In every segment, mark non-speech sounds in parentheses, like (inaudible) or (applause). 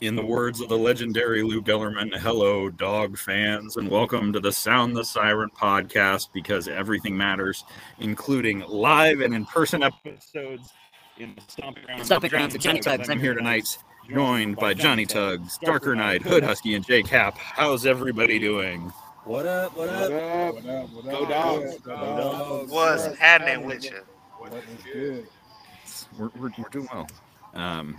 In the words of the legendary Lou Gellerman, hello, dog fans, and welcome to the Sound the Siren podcast because everything matters, including live and in person episodes in the Stomping Grounds. Stomping Grounds with Johnny Tugs. I'm here tonight, joined by Johnny Tugs, Darker Knight, Hood Husky, and J Cap. How's everybody doing? What up? What up? What up? What up? Go dogs. Go dogs. What's happening with you? What's good? We're, we're, we're doing well. Um,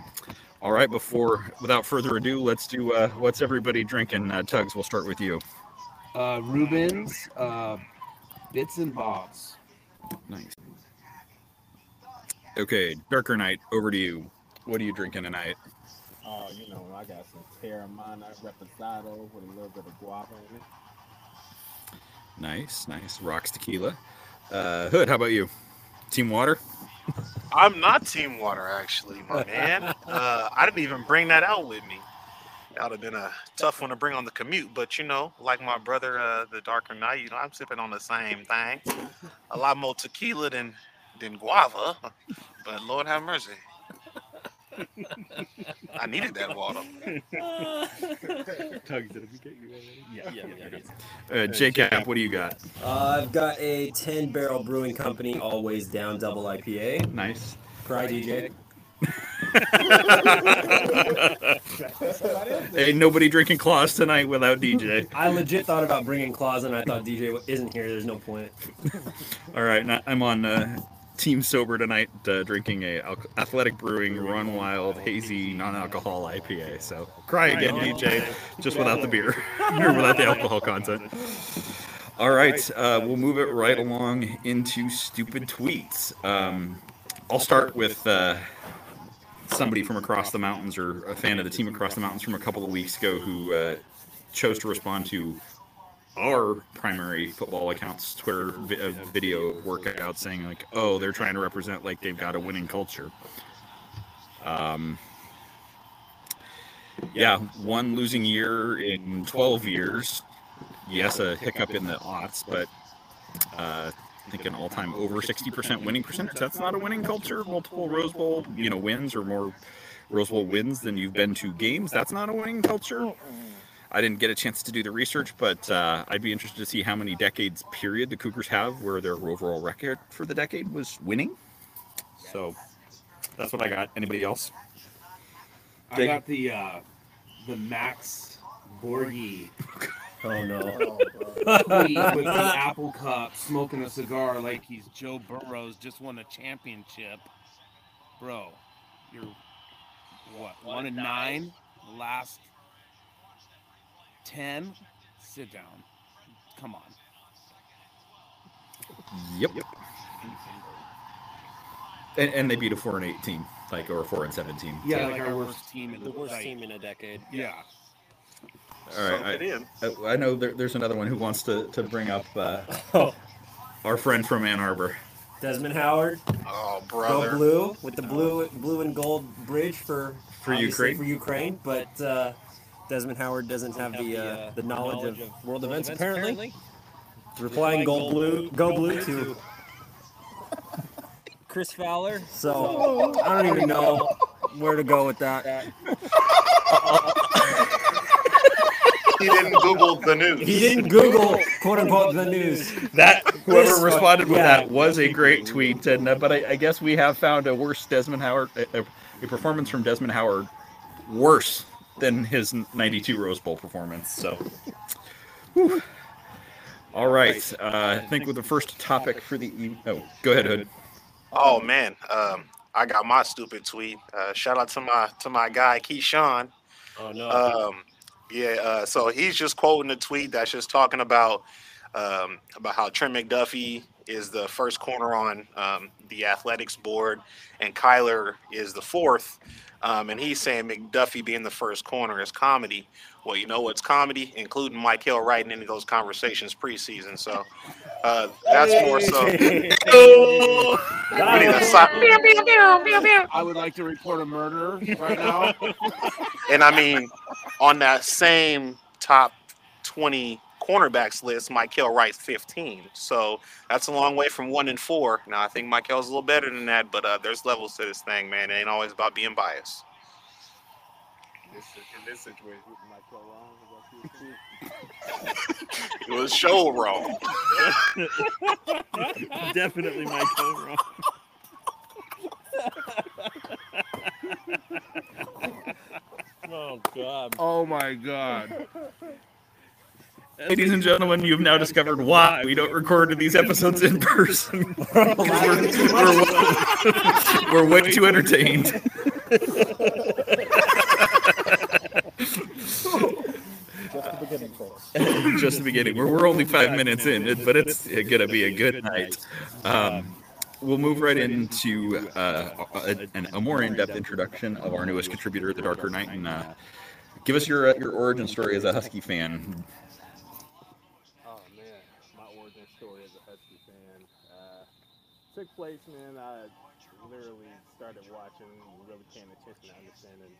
all right, before without further ado, let's do uh, what's everybody drinking. Uh, Tugs, we'll start with you. Uh, Rubens, uh, bits and bobs. Nice. Okay, Darker Knight, over to you. What are you drinking tonight? Oh, you know, I got some Teremana Reposado with a little bit of guava in it. Nice, nice. Rocks tequila. Uh, Hood, how about you? Team Water? I'm not Team Water, actually, my man. Uh, I didn't even bring that out with me. That would have been a tough one to bring on the commute, but you know, like my brother, uh, the Darker Knight, you know, I'm sipping on the same thing. A lot more tequila than than guava, but Lord have mercy. I needed that water. (laughs) Tugs, did we get you already? Yeah, yeah, yeah. Uh, J Cap, what do you got? Uh, I've got a 10 barrel brewing company, always down double IPA. Nice. Cry DJ. (laughs) hey, nobody drinking claws tonight without DJ. I legit thought about bringing Claus and I thought DJ isn't here. There's no point. (laughs) All right, now I'm on uh, Team Sober tonight, uh, drinking a Al- Athletic Brewing Run Wild Hazy Non-Alcohol IPA. So cry again, DJ, just without the beer (laughs) or without the alcohol content. All right, uh, we'll move it right along into stupid tweets. Um, I'll start with uh, somebody from across the mountains or a fan of the team across the mountains from a couple of weeks ago who uh, chose to respond to our primary football accounts Twitter vi- uh, video workout saying like, "Oh, they're trying to represent like they've got a winning culture." Um, yeah, one losing year in 12 years. Yes, a hiccup in the aughts, but uh, I think an all-time over 60% winning percentage. That's not a winning culture. Multiple Rose Bowl, you know, wins or more Rose Bowl wins than you've been to games. That's not a winning culture. I didn't get a chance to do the research, but uh, I'd be interested to see how many decades period the Cougars have where their overall record for the decade was winning. So that's what I got. Anybody else? I got the uh, the Max Borghi Oh no. tweet (laughs) with the apple cup, smoking a cigar like he's Joe Burrows just won a championship. Bro, you're what? One and nine. The last ten. Sit down. Come on. Yep. And, and they beat a four and eight team, like or a four and seventeen. team. Yeah, like our worst team in The the worst like, team in a decade. Yeah. All right. Soak it in. I, I know there, there's another one who wants to, to bring up uh, (laughs) Oh, our friend from Ann Arbor. Desmond Howard. Oh, brother! Go blue with the blue blue and gold bridge for For Ukraine? For Ukraine, but uh, Desmond Howard doesn't have the uh, the knowledge of world events apparently. Replying gold blue, go blue to. Chris Fowler. So (laughs) I don't even know where to go with that. (laughs) He didn't Google the news. He didn't Google quote unquote the news. That whoever This- responded with yeah. that was a great tweet, and uh, but I, I guess we have found a worse Desmond Howard, a, a, a performance from Desmond Howard, worse than his '92 Rose Bowl performance. So, whew. all right, uh, I think with the first topic for the e- oh, go ahead, Hood. Oh man, um, I got my stupid tweet. Uh, shout out to my to my guy Keyshawn. Oh no. Um, yeah, uh, so he's just quoting a tweet that's just talking about um, about how Trent McDuffie is the first corner on um, the athletics board, and Kyler is the fourth. Um, and he's saying McDuffie being the first corner is comedy. Well, you know what's comedy, including Mike Hill writing into those conversations preseason. So uh, that's more so. (laughs) we need a si- I would like to report a murder right now. And I mean, on that same top 20 cornerbacks list, Mike Hill writes 15. So that's a long way from one and four. Now, I think Mike Hill's a little better than that, but uh, there's levels to this thing, man. It ain't always about being biased. this in this situation, Mike so wrong. It was show wrong. (laughs) Definitely Michael wrong. (laughs) Oh God. Oh my god. Ladies and gentlemen, you've now discovered why we don't record these episodes in person. we're, we're, we're way too entertained. Just the beginning, folks. (laughs) Just the beginning. We're, we're only five minutes in, but it's gonna be a good night. Um, we'll move right into uh, a, a, a more in-depth introduction of our newest contributor, the Darker Knight, and uh, give us your uh, your origin story as a Husky fan. Oh man, my origin story as a Husky fan uh, took place, man. I literally started watching, really paying attention to understanding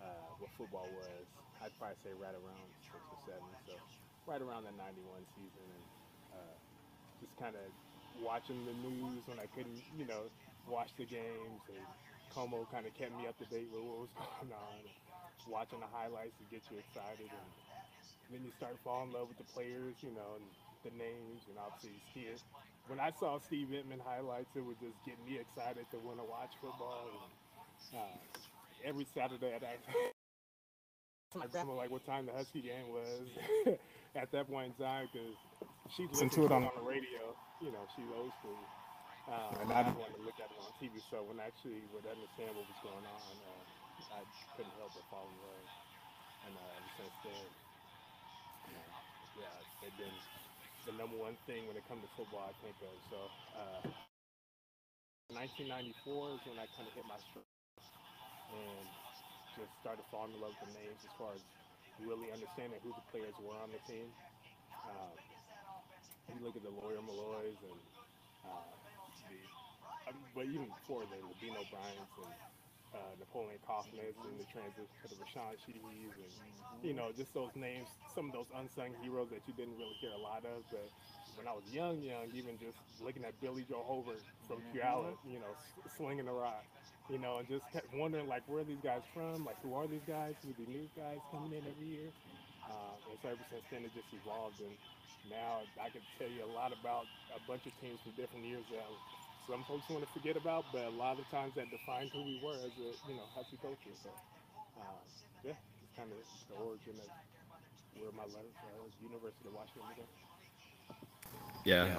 uh, what football was. I'd probably say right around six or seven, so right around the '91 season, and uh, just kind of watching the news when I couldn't, you know, watch the games. And KOMO kind of kept me up to date with what was (laughs) going on. Watching the highlights to get you excited, and then you start falling in love with the players, you know, and the names, and obviously you see. When I saw Steve Emtman highlights, it would just get me excited to want to watch football. And, uh, every Saturday, I'd ask grandma like what time the Husky game was (laughs) at that point in time because she listened to it on, the radio. You know, she's old school, uh, and I didn't want to look at it on TV. So when I actually would understand what was going on, uh, I couldn't help but fall in love. And uh, ever since then, you know, yeah, they've been the number one thing when it comes to football I think of. So, uh, 1994 is when I kind of hit my stride and just started falling in love with the names as far as really understanding who the players were on the team. Um, you look at the Lawyer Milloys and uh, the, I mean, but even before then, the Dean O'Briens and uh, Napoleon Kaufman and the transition to the Rashaan Shehee's and you know just those names, some of those unsung heroes that you didn't really hear a lot of. But when I was young, young, even just looking at Billy Joe Hobert from Puyallup, you know, s- slinging the rock, you know, and just kept wondering like where are these guys from, like who are these guys, who are the new guys coming in every year. Uh, and so ever since then, it just evolved, and now I can tell you a lot about a bunch of teams from different years that some folks want to forget about, but a lot of times that defined who we were as a you know Husky culture. So uh, yeah, it's kind of the origin of where my letters uh, University of Washington began. Yeah,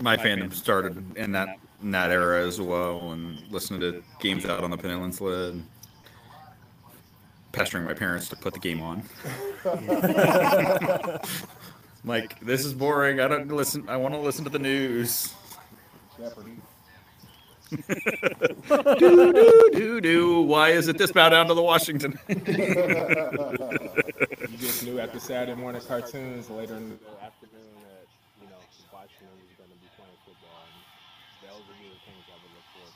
my fandom started in that in that era as well, and listening to games out on the peninsula, and pestering my parents to put the game on. (laughs) (laughs) like this is boring. I don't listen. I want to listen to the news. Jeopardy. do do do do. Why is it this bow down to the Washington? (laughs) You just knew after Saturday morning cartoons later in the afternoon that you know Washington was going to be playing football, and those are the things I would look forward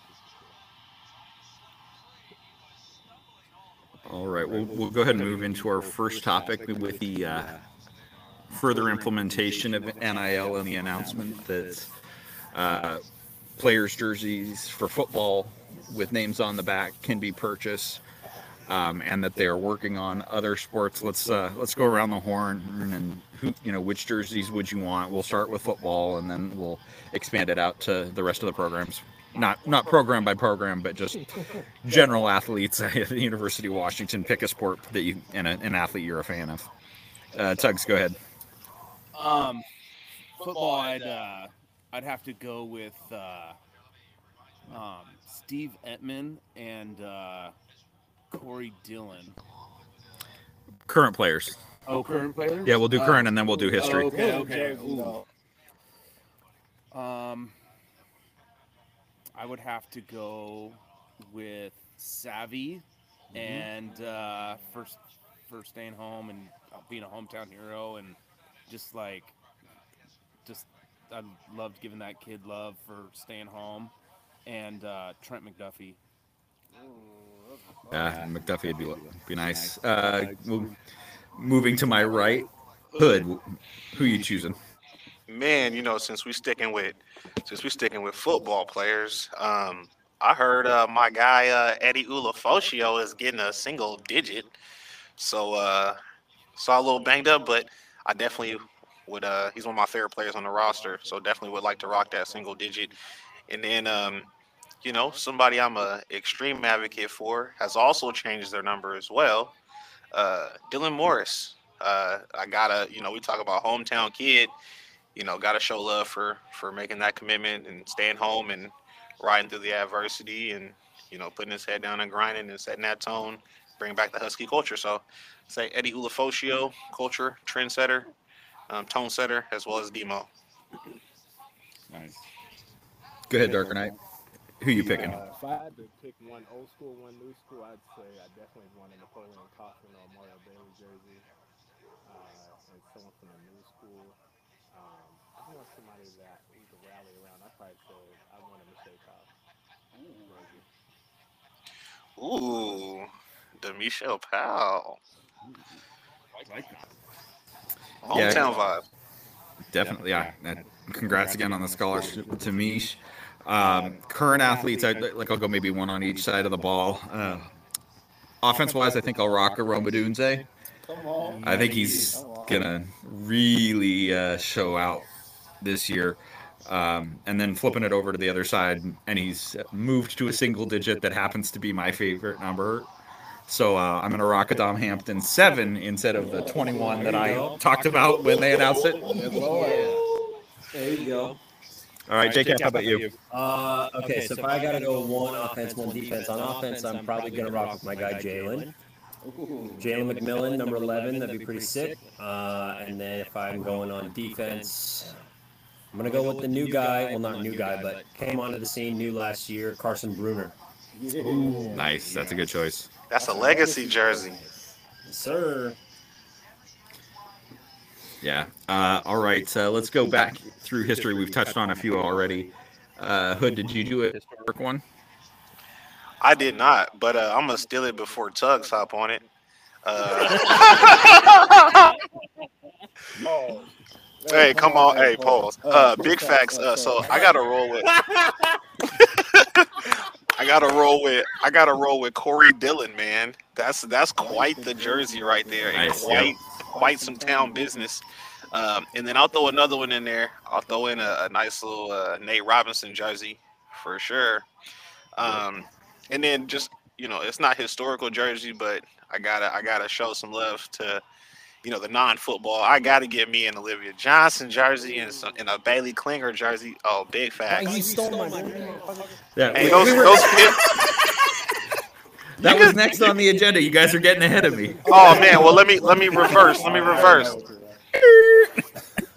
to. for. All right, we'll, we'll go ahead and move into our first topic with the uh, further implementation of NIL and the announcement that uh, players' jerseys for football with names on the back can be purchased, um, and that they are working on other sports. Let's uh, let's go around the horn and who you know which jerseys would you want? We'll start with football, and then we'll expand it out to the rest of the programs. Not not program by program, but just general athletes (laughs) at the University of Washington. Pick a sport that you and a, an athlete you're a fan of. Uh, Tugs, go ahead. Um, football, I'd uh, I'd have to go with uh, um, Steve Emtman and uh, Corey Dillon. Current players. Oh, current players? Yeah, we'll do current and then we'll do history. Okay, okay. Ooh. Um, I would have to go with Savvy and uh, first for staying home and being a hometown hero and just like just I loved giving that kid love for staying home and uh, Trent McDuffie. Yeah, McDuffie would be be nice. Uh, moving to my right, Hood. Who you choosing? Man, you know, since we sticking with since we sticking with football players, um, I heard uh, my guy uh, Eddie Ulofoshio is getting a single digit. So uh saw a little banged up, but I definitely would uh he's one of my favorite players on the roster. So definitely would like to rock that single digit. And then um, you know, somebody I'm a extreme advocate for has also changed their number as well. Uh Dylan Morris. Uh I gotta, you know, we talk about hometown kid, you know, gotta show love for for making that commitment and staying home and riding through the adversity and you know putting his head down and grinding and setting that tone, bringing back the Husky culture. So, say Eddie Ulofoshio, culture trendsetter, um, tone setter, as well as Demo. Nice. Go ahead, Darker Knight. Who you picking? Uh, if I had to pick one old school, one new school, I'd say I definitely want a Napoleon Kaufman or Mario Bailey jersey. Uh, and someone from the new school. Um, I want somebody that we could rally around. I'd probably say I want a Michelle Cobb jersey. Ooh, the Mishael Powell, like that. Yeah. hometown vibe. Definitely, yeah. Uh, Congrats again on the scholarship to Mish. Um, current athletes, I like. I'll go maybe one on each side of the ball. Uh, offense wise, I think I'll rock a Roma Rome Odunze. I think he's gonna really uh, show out this year. Um, and then flipping it over to the other side, and he's moved to a single digit that happens to be my favorite number. So uh, I'm gonna rock a Dom Hampton seven instead of the 21 that I talked about when they announced it. There you go. All right, JK, how about you? Uh, okay, so if I gotta go one offense, one defense. On offense, I'm probably gonna rock with my guy Jalen. Jalen McMillan, number 11, that'd be pretty sick. Uh, and then if I'm going on defense, I'm gonna go with the new guy. Well, not new guy, but came onto the scene new last year, Carson Bruener. Nice, that's a good choice. That's a legacy jersey. Yes, sir. Yeah. Uh, all right, uh, let's go back through history. We've touched on a few already. Uh, Hood, did you do a historic one? I did not, but uh, I'm gonna steal it before Tugs hop on it. Uh, (laughs) hey, come on, hey, pause. Uh, big facts. Uh, so I gotta roll with. (laughs) I gotta roll with. I gotta roll with Corey Dillon, man. That's that's quite the jersey right there, and Nice, quite quite some town business. Um, and then I'll throw another one in there. I'll throw in a, a nice little uh, Nate Robinson jersey for sure. Um, and then just you know, it's not historical jersey, but I gotta I gotta show some love to you know the non-football. I gotta get me an Olivia Johnson jersey and some and a Baylee Klingler jersey. Oh, big facts. You stole my Yeah, Hey, we- those, we were- those, (laughs) that was next on the agenda. You guys are getting ahead of me. oh man, well let me let me reverse. Let me reverse.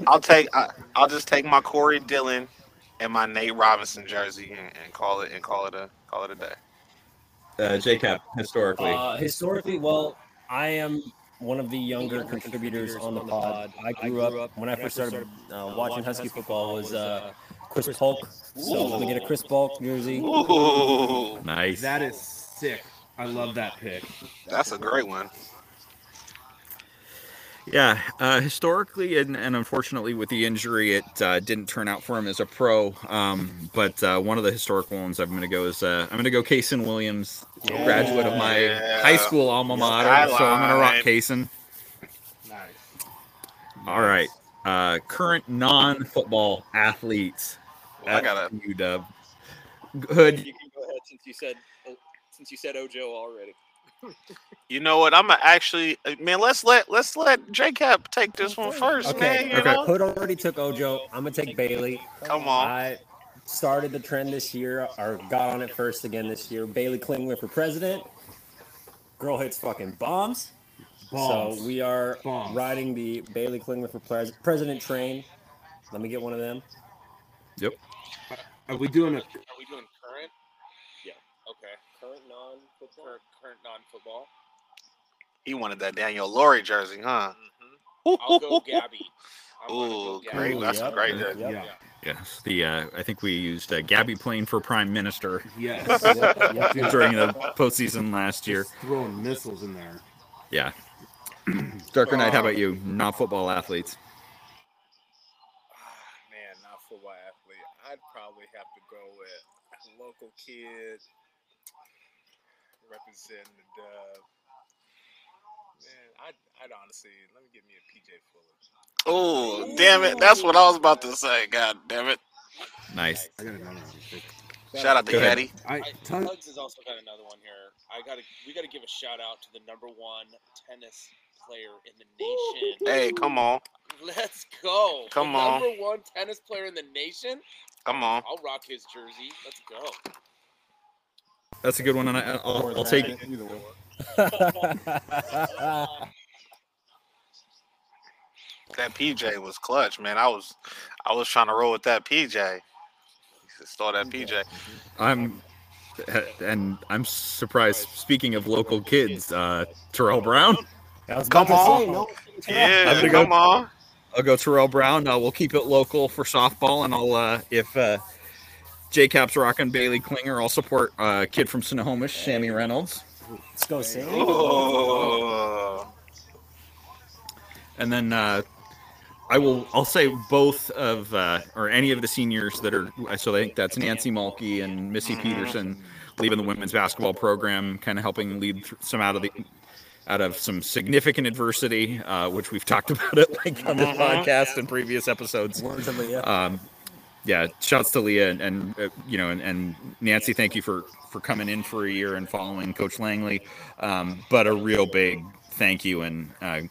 I'll take I, I'll just take my Corey Dillon and my Nate Robinson jersey and, and call it and call it a call it a day. Uh, JCap, historically. Uh, historically, well, I am one of the younger contributors on the pod. I grew up when I first started uh, watching Husky football was uh, Chris Polk. So I'm gonna get a Chris Polk jersey. Ooh, nice. That is sick. I love that pick. that's a great one. Yeah, uh, historically and, and unfortunately with the injury, it uh, didn't turn out for him as a pro. Um, but uh, one of the historical ones I'm going to go is uh, I'm going to go Kaysen Williams, graduate of my Yeah. high school alma mater. So I'm going to rock Kaysen. Nice. All right, uh, current non-football athletes. Well, I you Dub. Hood. You can go ahead since you said since you said Ojo already. You know what? I'm gonna actually, uh, man. Let's let let's let JCap take this one first, Okay, man. You okay. know? Hood already took Ojo. I'm gonna take Baylee. Come on. I started the trend this year, or got on it first again this year. Baylee Klingler for president. Girl hits fucking bombs. Bombs. So we are Bombs. riding the Baylee Klingler for pres- president train. Let me get one of them. Yep. Are we doing a? Are we doing current? Yeah. Okay. Current non-football. Current, current non-football. He wanted that Danielle Lawrie jersey, huh? Mm-hmm. I'll go (laughs) Gabby. I'm Ooh, go Gabby. great. Ooh, That's yep. great Yep. jersey. Yeah. Yes, the uh, I think we used uh, Gabbie Plain for prime minister Yes. (laughs) Yep, yep. during the postseason last year. Just throwing missiles in there. Yeah. (clears throat) Darker Knight, how about you? Not football athletes. Man, not football athlete. I'd probably have to go with local kid representing the dub. Man, I'd, I'd honestly let me get me a PJ Fuller. Oh, damn it. That's what I was about to say. God damn it. Nice. I got another one. Shout out to Go ahead. Yeti. I I, Tugs has also got another one here. I gotta we gotta give a shout out to the number one tennis player in the nation. Hey, come on. Let's go. Come the on. Number one tennis player in the nation. Come on. I'll rock his jersey. Let's go. That's a good one, and I, I'll, I'll take it. That PJ was clutch, man. I was I was trying to roll with that PJ. Stole that PJ. I'm, and I'm surprised. Speaking of local kids, uh, Terrell Brown. Come on, yeah, I'm gonna go, ma. I'll go Terrell Brown. Uh, we'll keep it local for softball, and I'll uh, if uh, J Cap's rocking Baylee Klingler, I'll support uh, kid from Snohomish, Sammy Reynolds, let's go, Sam. Oh. and then uh, I will. I'll say both of uh, or any of the seniors that are. So I think that's Nancy Mulkey and Missy Peterson leaving the women's basketball program, kind of helping lead some out of the out of some significant adversity, uh, which we've talked (laughs) about it like on this podcast and previous episodes. Words of Leah. um, yeah, shouts to Leah and, and uh, you know and, and Nancy. Thank you for for coming in for a year and following Coach Langley. Um, but a real big thank you and uh,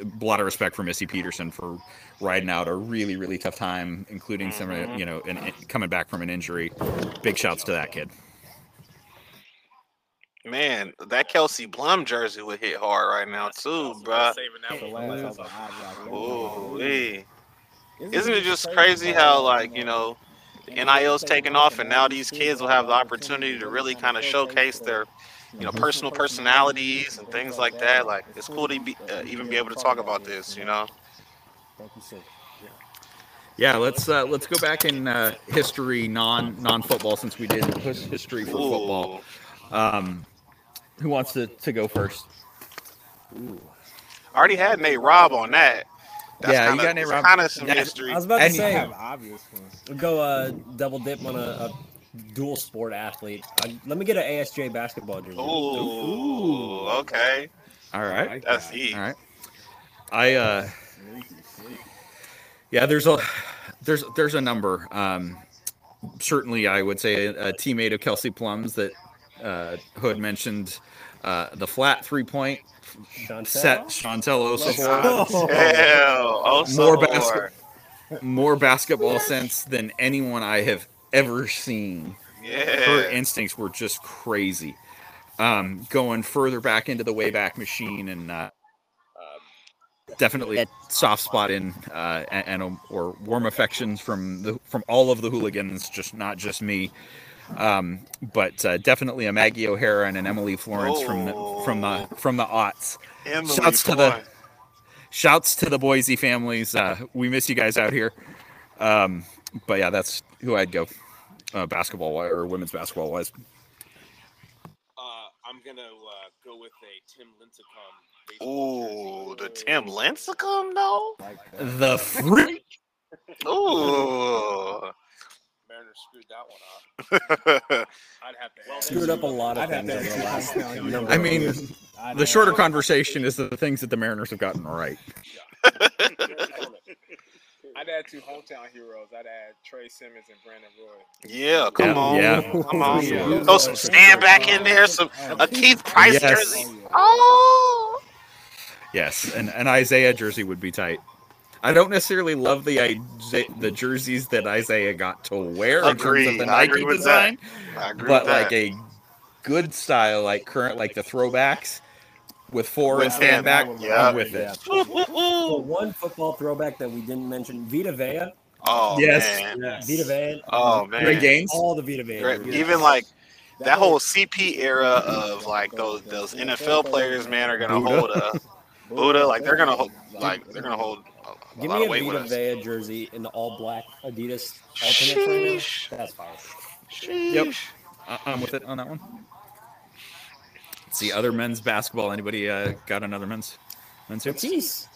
a lot of respect for Missy Peterson for riding out a really really tough time, including some you know and, and coming back from an injury. Big shouts to that kid. Man, that Kelsey Plum jersey would hit hard right now too, bruh. Saving that The one. last time Ooh, wee. Isn't it just crazy how like, you know, the NIL's taking off and now these kids will have the opportunity to really kind of showcase their, you know, personal personalities and things like that. Like it's cool to be, uh, even be able to talk about this, you know. Thank you, sir. Yeah, let's uh, let's go back in uh, history, non non football, since we did history for football. Um, who wants to, to go first? I already had Nate Rob on that. Yeah, you kinda, got Nate Robb. Kind of some Yeah. history. I was about to And- say, have obvious ones. we'll go uh, double dip on a, a dual sport athlete. Uh, let me get an ASJ basketball jersey. Ooh, okay. All right, I right, like That's that. heat. all right. I uh, yeah, there's a there's there's a number. Um, certainly, I would say a, a teammate of Kelsey Plum's that uh, Hood mentioned uh, the flat three point Chantel? set Chantel Osahor. (laughs) Hell, oh, so More basket- more basketball sense than anyone I have ever seen. Her instincts were just crazy. Um, going further back into the Wayback Machine and uh, definitely a soft spot in uh, and, and or warm affections from the from all of the hooligans, just not just me. Um, but uh, definitely a Maggie O'Hara and an Emily Florence from the from the from the aughts. Emily Shouts to the- Shouts to the Boise families. Uh, we miss you guys out here. Um, but yeah, that's who I'd go. Uh, basketball wi- or women's basketball wise. Uh, I'm gonna uh, go with a Tim Lincecum. Oh, the Tim Lincecum though. The freak. Ooh. Mariners screwed that one up. (laughs) I'd have to. add- Screwed up a lot of I'd things to last add- I mean. I'd The have- shorter conversation is the things that the Mariners have gotten right. (laughs) I'd add two hometown heroes. I'd add Tre Simmons and Brandon Roy. Yeah, come Yeah, on. yeah. Come on. Yeah. Throw some stand back in there, some a Keith Price Yes. jersey. Oh. oh. Yes, and an Isaiah jersey would be tight. I don't necessarily love the Isa- the jerseys that Isaiah got to wear in terms of the I Nike agree with that. design, I agree but with that. like a good style, like current, like the throwbacks with four With and stand back. yeah. I'm with it. But one football throwback that we didn't mention, Vita Vea. Oh Yes. man. Yes. Vita Vea. Oh man. Great games. All the Vita Vea. Great- Even like that whole CP era of like those those NFL players, man, are gonna Buddha. hold a Buddha. Like they're gonna hold like they're gonna hold a, a Give lot me of a weight Vita. Vea jersey in the all black Adidas Ultimate right now. Sheesh. That's fire. Yep. I- I'm with it on that one. Let's see other men's basketball. Anybody uh, got another men's men's hoops? Matisse.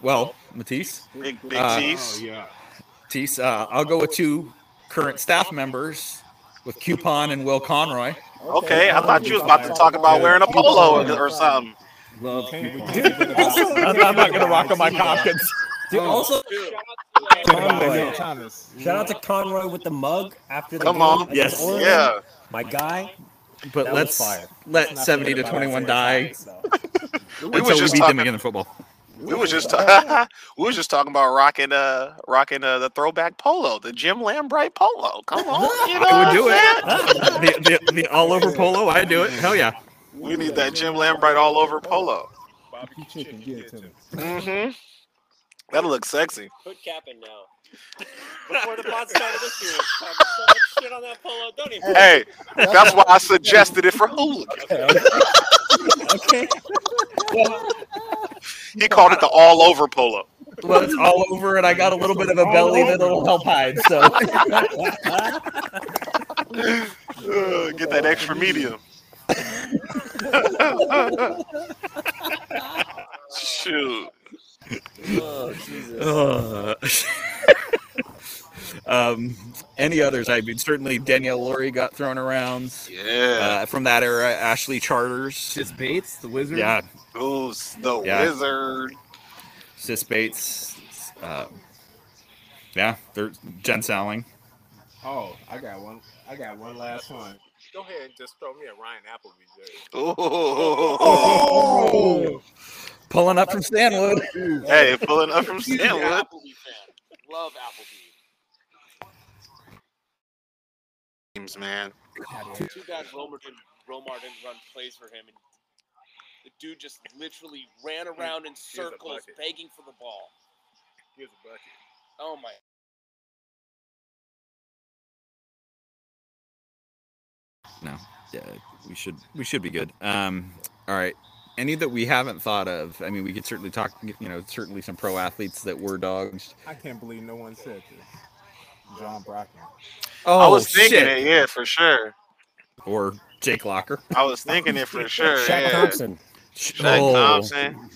Well, Matisse. Big big Uh, T's. Oh yeah. Matisse. Uh, I'll go with two current staff members with Coupon and Will Conroy. Okay, I thought you was about to talk about wearing a polo or, or something. Love Can't Coupon. keep it about- (laughs) I'm not gonna rock on my Hopkins. Dude, also Conroy. Shout out to Conroy with the mug after the Come game on. Yes. Oregon. Yeah. my guy. But That let's fire. let Not 70 to 21 die so. (laughs) We until was we just beat talking. them again in football. We was just (laughs) we was just talking about rocking uh rocking uh, the throwback polo, the Jim Lambright polo. Come on, (laughs) you know I would do I'm it. the, the, the all over polo, I do it. Hell yeah. We need that Jim Lambright all over polo. Barbecue chicken, give it to me. Mm-hmm. That'll look sexy. Quit capping now. (laughs) Before the pod started this year, so much shit on that polo. Don't even. Hey, (laughs) that's why I suggested it for hooligan. (laughs) Okay. He called it the all over polo. Well, it's all over, and I got a little bit of a belly that'll help hide. So Uh, get that extra medium. Shoot. Oh, Jesus. Uh, (laughs) um, any others? I mean, certainly Danielle Lawrie got thrown around. Yeah. Uh, from that era, Ashley Charters. Sis Bates, the wizard. Yeah, Who's the Yeah. wizard? Sis Bates. Uh, yeah, there's Jen Sowling. Oh, I got one. I got one last one. Go ahead and just throw me a Ryan Appleby jersey. Oh. Pulling up from Stanwood. Hey, pulling up from (laughs) Huge Stanwood. Appleby fan. Love Appleby. Teams, man. Too bad Romar didn't, Romar didn't run plays for him. And the dude just literally ran around in circles begging for the ball. Here's a bucket. Oh my. No, yeah, we should we should be good. Um, all right. Any that we haven't thought of? I mean, we could certainly talk. You know, certainly some pro athletes that were dogs. I can't believe no one said this. Jon Brockman. Oh, I was thinking shit. it, yeah, for sure. Or Jake Locker. I was thinking it for sure. Shaq yeah. Thompson. Shaq Oh. Thompson.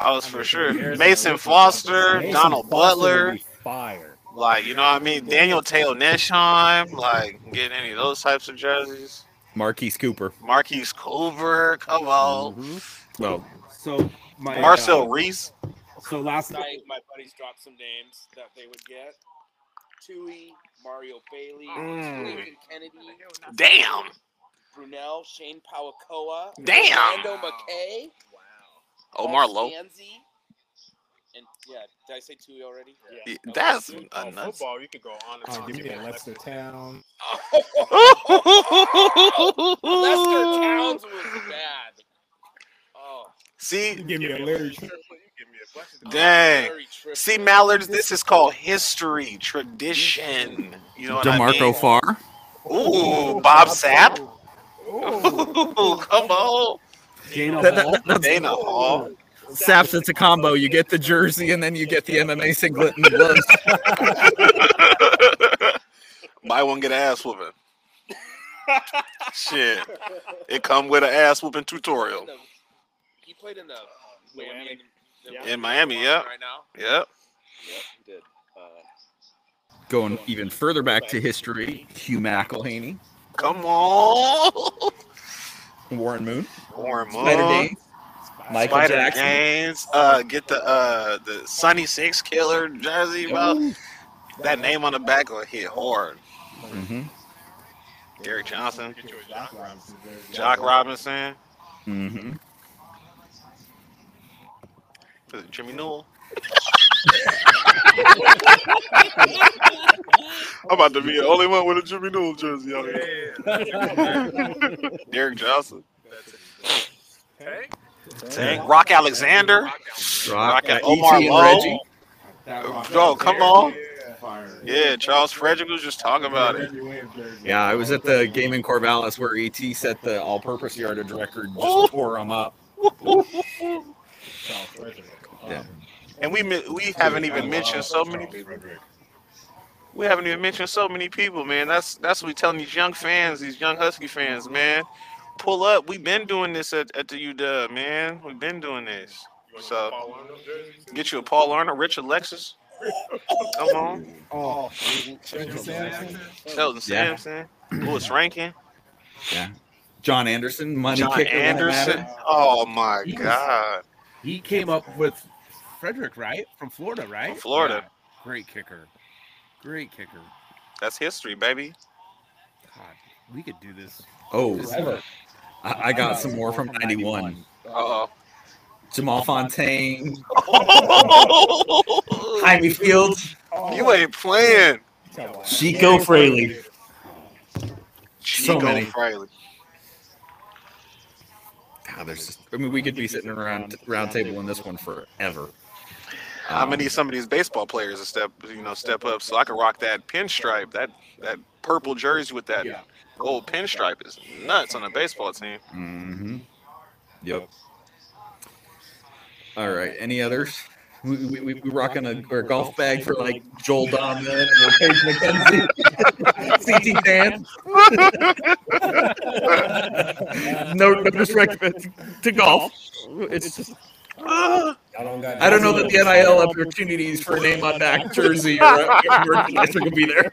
I was for sure. Mason Foster, Mason Donald Foster Butler. Fire. Like, you know what I mean? Daniel Taylor Neshheim. Like, getting any of those types of jerseys. Marquise Cooper. Marquise Cooper. Come on. Mm-hmm. Well, So my Marcel uh, Reese. So last night, Night, my buddies dropped some names that they would get. Tui, Mario Bailey, Mm. Kennedy, Damn. Brunell, Shane Pahukoa, Damn. Orlando McKay, Wow. Omar Lowe. Stanzi, and yeah, did I say two already? Yeah, oh, That's Oh, a nuts. football, you could go on and Oh, on. (laughs) (laughs) Oh. give me a me Lester Town. Lester Towns was bad. Oh, See, Give me a Larry. Tripp. Give me a bunch of dang. Larry See, Mallards, this is called history, tradition. You know what Demarco I mean? DeMarco Farr. Ooh, Bob Sapp. Ooh, (laughs) come on. Dana Hall. that- that's Dana Hall. Saps. It's a combo. You get the jersey, and then you get the MMA singlet and the gloves. (laughs) Buy one, get an ass whooping. Shit. It come with an ass whooping tutorial. He played in the Miami. In Miami, yeah. Right now. Yep. Yep, he did. Uh, Going even further back to history, Hugh McElhenny, Come on. Warren Moon, Warren Spider Moon. Dane, Michael Spider Jackson. Gaines. Uh, get the uh the Sonny Sixkiller jersey, bro. That name on the back will hit hard. hmm Gary Johnson, Jacque Robinson. Jacque Robinson, hmm is it Jimmy Newell. (laughs) I'm about to be the only one with a Jimmy Newell jersey out here. Derek Johnson. Tank. Rock Alexander. Rock, uh, Omar E.T. and Lowe. Reggie. Yo, come on. Yeah, Charles Frederick was just talking about it. Yeah, I was at the game in Corvallis where ET set the all-purpose yardage record. Just tore them up. (laughs) Yeah. And we we haven't even mentioned so many people. We haven't even mentioned so many people, man. That's that's what we telling these young fans, these young Husky fans, man. Pull up. We've been doing this at, at the UW, man. We've been doing this. So get you a Paul Arnold, Rich Alexis. Come on. Oh, oh Shelton Sampson. Shelton Yeah. Sampson, Lewis Rankin, Yeah. John Anderson, money John kicker. when Anderson. Oh my God. He came up with Frederick, right? From Florida, right? From Florida. Yeah. Great kicker. Great kicker. That's history, baby. God, we could do this. Oh, Ever. I, I got some more from '91. Uh Jamal Fountaine, oh. (laughs) Jaime Fields, you ain't playing. Chico Fraley. So Chico many. Fraley. God, there's. Just, I mean, we could be sitting around round table in this one forever. I'm gonna Um, need some of these baseball players to step, you know, step up so I can rock that pinstripe, that that purple jersey with that Yeah. Gold pinstripe is nuts on a baseball team. Mm-hmm. Yep. All right. Any others? We, we, we, we rocking a, a golf bag for like Joel Donovan or Paige McKenzie, (laughs) CT Pan. (laughs) no, no disrespect to golf. It's just, I don't know that the NIL opportunities for a name on back jersey or merchandise are gonna be there.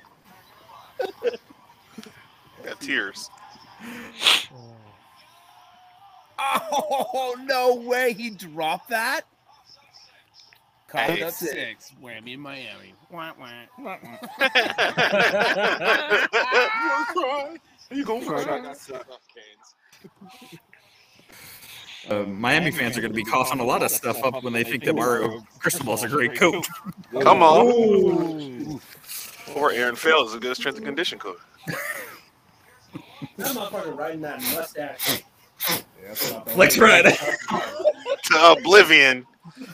Got tears. Oh no way! He dropped that. Caught Hey. up six. Whammy in Miami. Wah, wah, wah, wah. (laughs) You gonna cry? Uh, Miami fans are going to be coughing a lot of stuff up when they think that Mario Cristobal's a great coach. Come on. Or Aaron Feld is a good strength and condition coach. That motherfucker riding that mustache. Flex Friday. (laughs) To oblivion.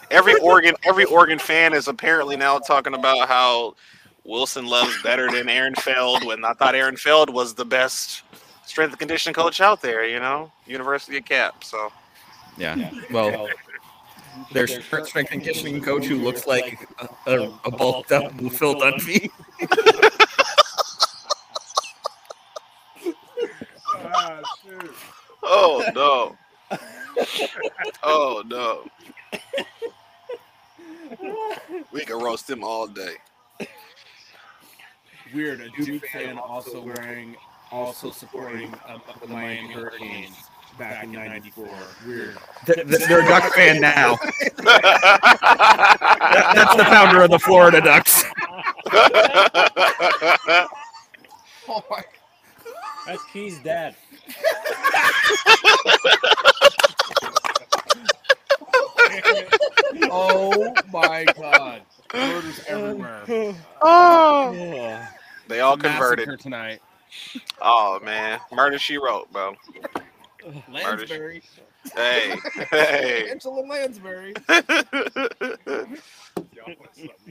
Every Oregon, every Oregon fan is apparently now talking about how Wilson loves better than Aaron Feld when I thought Aaron Feld was the best strength and condition coach out there, you know? University of Cap. So Yeah. Well, their strength and conditioning coach who looks like a, a, a bulked up Phil Dunphy. (laughs) Shoot. Oh no. (laughs) Oh no. We can roast him all day. Weird. A Duke fan also wearing, also supporting um, the Miami Hurricanes back in '94. Weird. Th- th- They're a Duck fan now. That- (laughs) That's the founder of the Florida Ducks. Oh (laughs) my That's Key's dad. Oh my God! Murders everywhere. oh, they all converted. Tonight. Oh man, murder she wrote, bro. Lansbury. Hey, hey. (laughs) Angela Lansbury. (laughs)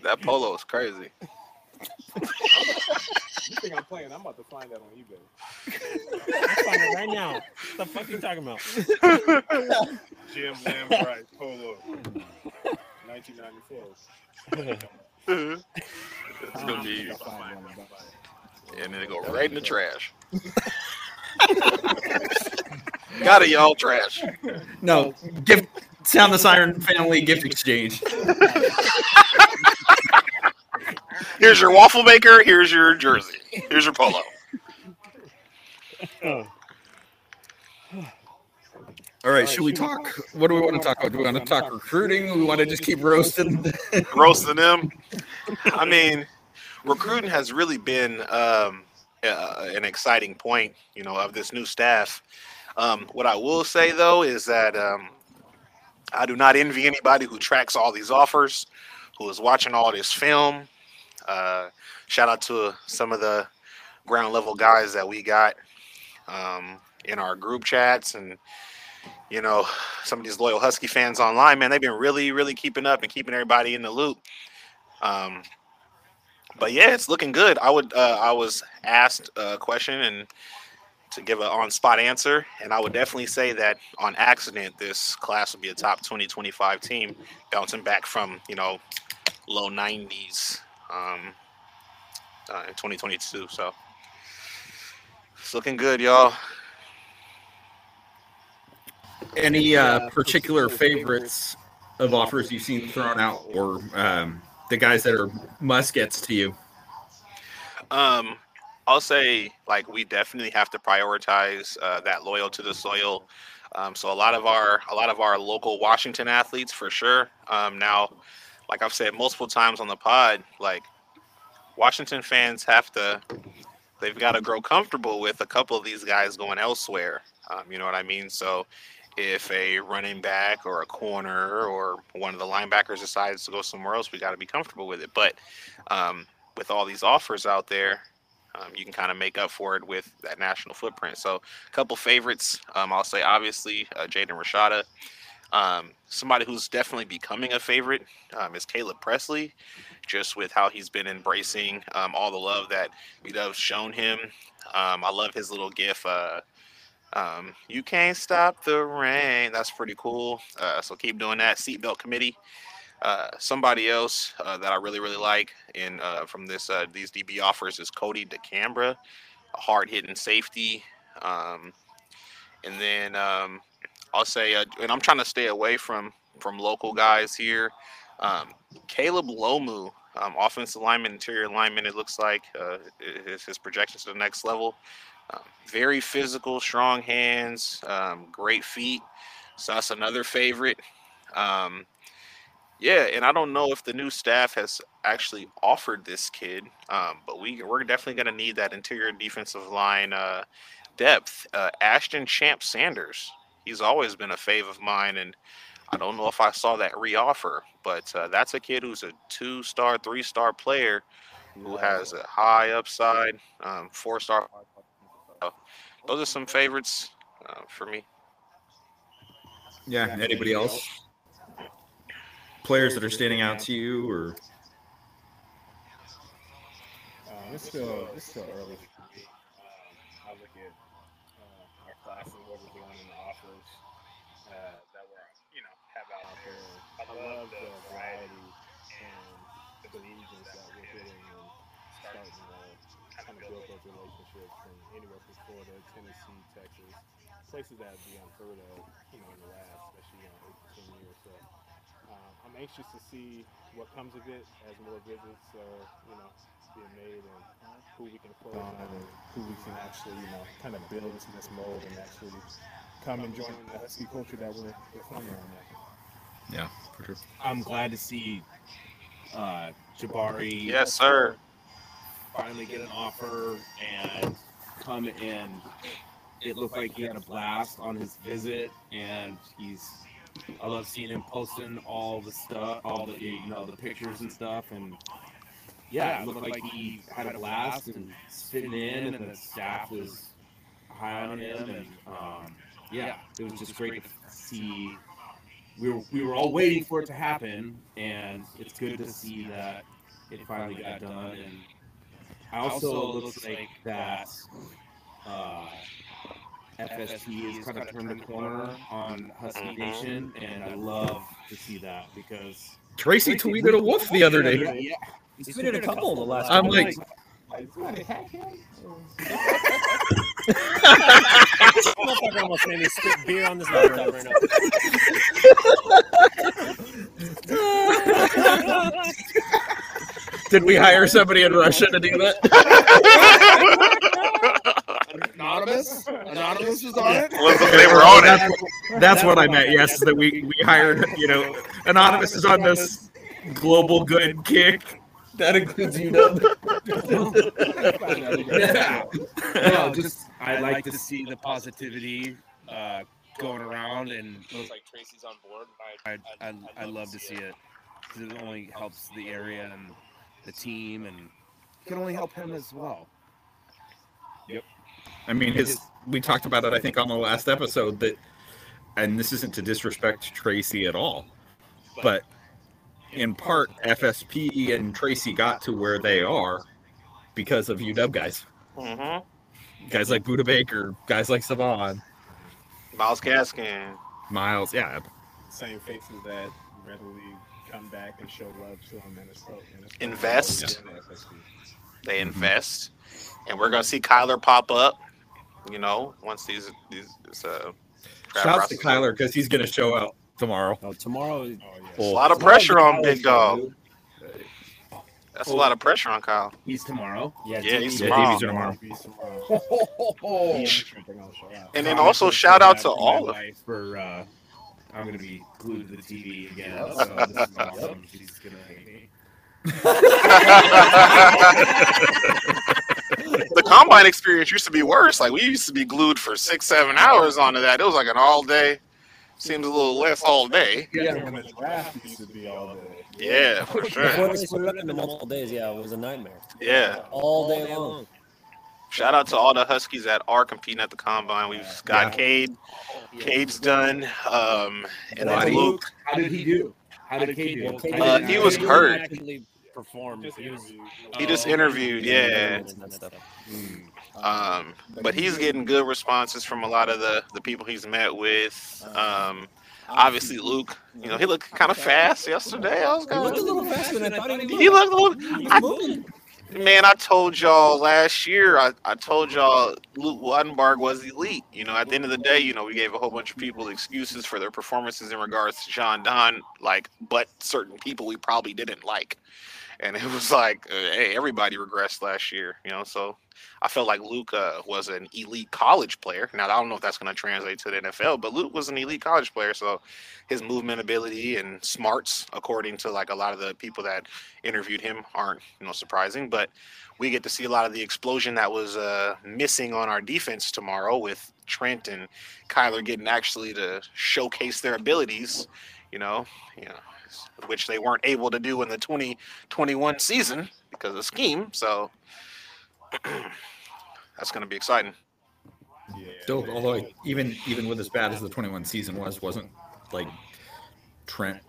that polo is crazy. (laughs) You think I'm playing? I'm about to find that on eBay. (laughs) I'm finding it right now. What the fuck are you talking about? (laughs) Jim Lambright Polo. 1994. It's gonna be, and then it go right in the trash. (laughs) Got it, y'all. Trash. No, gift sound the siren family gift exchange. Here's your waffle maker. Here's your jersey. Here's your polo. All right, should we talk? What do we want to talk about? Do we want to talk recruiting? We want to just keep roasting. (laughs) roasting them. I mean, recruiting has really been um, uh, an exciting point, you know, of this new staff. Um, what I will say though is that um, I do not envy anybody who tracks all these offers, who is watching all this film. Uh, shout out to some of the ground level guys that we got um, in our group chats and you know some of these loyal husky fans online man they've been really really keeping up and keeping everybody in the loop um, but yeah, it's looking good. I would. Uh, I was asked a question and to give an on-spot answer, and I would definitely say that on accident, this class would be a top 20, 25 team, bouncing back from you know low 90s um, uh, in 2022. So it's looking good, y'all. Any uh, particular favorites of offers you've seen thrown out, or um, the guys that are must gets to you? Um, I'll say like we definitely have to prioritize uh, that loyal to the soil. Um, so a lot of our a lot of our local Washington athletes for sure. Um, now, like I've said multiple times on the pod, like Washington fans have to they've got to grow comfortable with a couple of these guys going elsewhere. Um, you know what I mean? So if a running back or a corner or one of the linebackers decides to go somewhere else, we got to be comfortable with it. But um, with all these offers out there, um, you can kind of make up for it with that national footprint. So, a couple favorites. Um, I'll say obviously uh, Jaden Rashada. Um, somebody who's definitely becoming a favorite um, is Caleb Presley, just with how he's been embracing um, all the love that UW's shown him. Um, I love his little gif. Uh, um, you can't stop the rain. That's pretty cool. Uh, so keep doing that. Seatbelt committee. Uh, somebody else uh, that I really really like in uh, from this uh, these DB offers is Cody DeCambra, a hard hitting safety. Um, and then um, I'll say, uh, and I'm trying to stay away from from local guys here. Um, Caleb Lomu, um, offensive lineman, interior lineman. It looks like uh, his, his projections to the next level. Um, very physical, strong hands, um, great feet. So that's another favorite. Um, yeah, and I don't know if the new staff has actually offered this kid, um, but we we're definitely going to need that interior defensive line uh, depth. Uh, Ashton Champ Sanders, he's always been a fave of mine, and I don't know if I saw that reoffer, but uh, that's a kid who's a two-star, three-star player who has a high upside, um, four-star. Those are some favorites uh, for me. Yeah. Anybody else? Players that are standing out to you, or Um, it's still it's still early. Um, I look at uh, our class and what we're doing in the offers uh, that we're you know have out there. I love the variety and the collegians that we're hitting and starting to kind of build those relationships from anywhere from Florida, Tennessee, Texas, places that would be unheard of, you know, in the last, especially you know, eight to ten years. So um, I'm anxious to see what comes of it as more visits are, you know, being made and who we can put on and who we can actually, you know, kind of build into this mold and actually come and join the Husky culture that we're, we're forming right now. yeah, for sure. I'm glad to see uh, Jabari Yes, sir. finally get an offer and come in. It looked like he had a blast on his visit, and he's. I love seeing him posting all the stuff, all the you know the pictures and stuff, and yeah, it looked like he had a blast and fitting in, and the staff was high on him, and um, yeah, it was just great to see. We were we were all waiting for it to happen, and it's good to see that it finally got done. And also, looks like that uh, FSP has kind of turned the corner on Husky mm-hmm. Nation, and I love to see that because Tracy tweeted a wolf the other day. yeah, He's tweeted a couple the last. I'm like. Motherfucker almost made me spit beer on this laptop right now. Did we hire somebody in Russia to do that? (laughs) Anonymous, Anonymous was on it. Was they were on it. That's, that's what I meant. Yes, that we we hired. You know, anonymous is on this global good kick. That includes you. yeah. No, just I like to see the positivity uh, going around, and Looks like Tracy's on board. I I, I love to see it because it only helps the area and the team, and it can only help him as well. I mean, his. We talked about it. I think on the last episode that, and this isn't to disrespect Tracy at all, but in part, FSP and Tracy got to where they are because of UW guys. hmm Guys like Budda Baker, guys like Salvon, Myles Gaskin. Myles. Yeah, Same faces that readily come back and show love to them in Minnesota. Invest. Yeah, FSP. They invest, and we're gonna see Kyler pop up. You know, once these these this, uh, shouts to process- Kyler because he's going to show out tomorrow. Oh, tomorrow. Oh, yeah. A lot of pressure on Big Dog. That's a lot of pressure on Kyle. He's tomorrow. Yeah, Yeah, he's TV. Yeah, tomorrow. TV's tomorrow. (laughs) And And then also shout out to all of for. Uh, I'm gonna be glued to the TV again. So this is awesome. She's gonna hate me. (laughs) (laughs) the combine experience used to be worse. Like we used to be glued for six, seven hours onto that. It was like an all day. Seems a little less all day. Yeah, when the draft used to be all day. Yeah, for Before sure. they split it up into multiple days, yeah, it was a nightmare. Yeah. All day long. Shout out to all the Huskies that are competing at the combine. We've got Cade. Cade's done. Um, and then Waddy. Luke. How did he do? How did K do? Uh, he was hurt. Actually perform. Just He was- interviewed. He just Oh, interviewed, yeah. Stuff. Um, but he's getting good responses from a lot of the the people he's met with. Um, obviously Luke, you know, he looked kind of fast yesterday. I was He kind looked a of, little faster than I thought he would. he looked a little. I, man, I told y'all last year. I, I told y'all Luke Wattenberg was elite. You know, at the end of the day, you know, we gave a whole bunch of people excuses for their performances in regards to John Don, like, but certain people we probably didn't like. And it was like, uh, hey, everybody regressed last year, you know. So I felt like uh, was an elite college player. Now I don't know if that's going to translate to the NFL, but Luke was an elite college player. So his movement ability and smarts, according to like a lot of the people that interviewed him, aren't you know surprising. But we get to see a lot of the explosion that was uh, missing on our defense tomorrow with Trent and Kyler getting actually to showcase their abilities. You know, you know, which they weren't able to do in the 2021 season because of scheme. So (clears throat) that's going to be exciting. Yeah. Still, although like, even even with as bad as the 21 season was, wasn't like Trent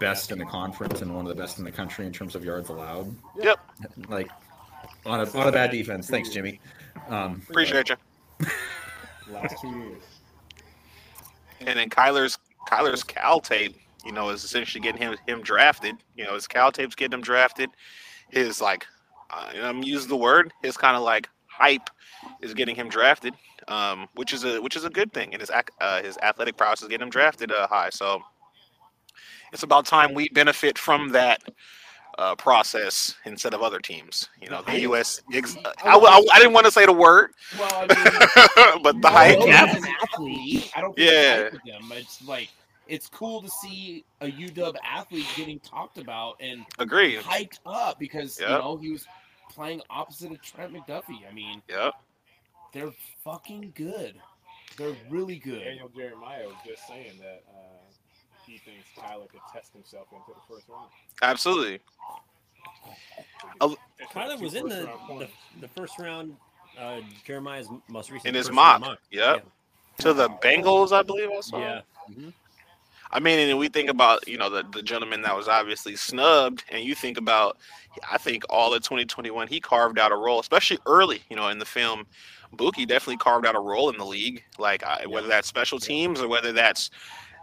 best in the conference and one of the best in the country in terms of yards allowed. Yep, Like on a on a bad defense. Thanks, Jimmy. Um, appreciate you. Last two years. And then Kyler's Kyler's Cal tape, you know, is essentially getting him him drafted. You know, his Cal tape's getting him drafted. His like, uh, I'm using the word. His kind of like hype is getting him drafted, um, which is a which is a good thing. And his uh, his athletic prowess is getting him drafted uh, high. So it's about time we benefit from that. Uh, process instead of other teams, you know, the U.S. Ex- I, I, I didn't want to say the word, Well, I mean, (laughs) but the hype. Well, as an athlete, I don't think Yeah. yeah. It's like it's cool to see a UW athlete getting talked about and Agreed. hyped up because Yep. you know he was playing opposite of Trent McDuffie. I mean, Yep. they're fucking good. They're really good. Daniel Jeremiah was just saying that uh, he thinks Tyler could test himself into the first round. Absolutely. Tyler was in the, First round the, the first round. Uh, Jeremiah's most recent In his mock, round yep. To the Bengals, I believe I saw. Yeah. I mean, and we think about you know the the gentleman that was obviously snubbed, and you think about, I think all of 2021 he carved out a role, especially early, you know, in the film. Buki definitely carved out a role in the league, like I, whether that's special teams or whether that's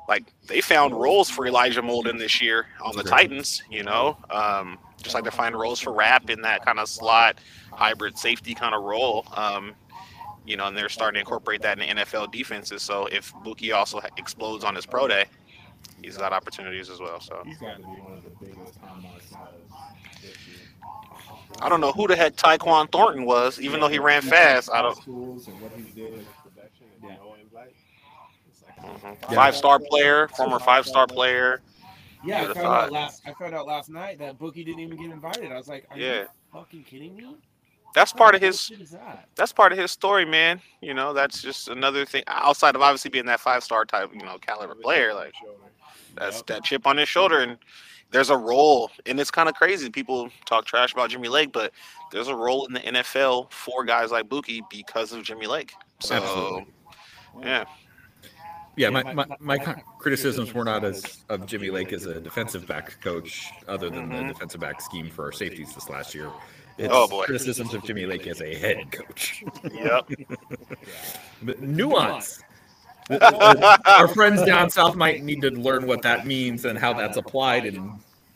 like they found roles for Elijah Molden this year on the Titans, you know, um, just like they find roles for Rapp in that kind of slot hybrid safety kind of role. Um, you know, and they're starting to incorporate that in the NFL defenses. So if Buki also explodes on his pro day, he's got opportunities as well. So He's got to be one of the biggest combine this year. I don't know who the heck Tyquan Thornton was, even though he ran fast. I don't. Schools and what he did. Production and Yeah. no invite. It's like, Mhm. Five-star player, former five-star player. Yeah, I found thought? out last. I found out last night that Bookie didn't even get invited. I was like, Are Yeah. you fucking kidding me? That's What part of his. that? That's part of his story, man. You know, that's just another thing outside of obviously being that five-star type, you know, caliber player. Like that's Yep. that chip on his shoulder, and there's a role, and it's kind of crazy. People talk trash about Jimmy Lake, but there's a role in the NFL for guys like Buki because of Jimmy Lake. So, Absolutely. yeah, yeah, my, my, my con- criticisms were not as of Jimmy Lake as a defensive back coach, other than Mhm. the defensive back scheme for our safeties this last year. It's Oh, boy. criticisms of Jimmy Lake as a head coach. yep. (laughs) But nuance. The- the- our friends down south might need to learn what that means and how that's applied in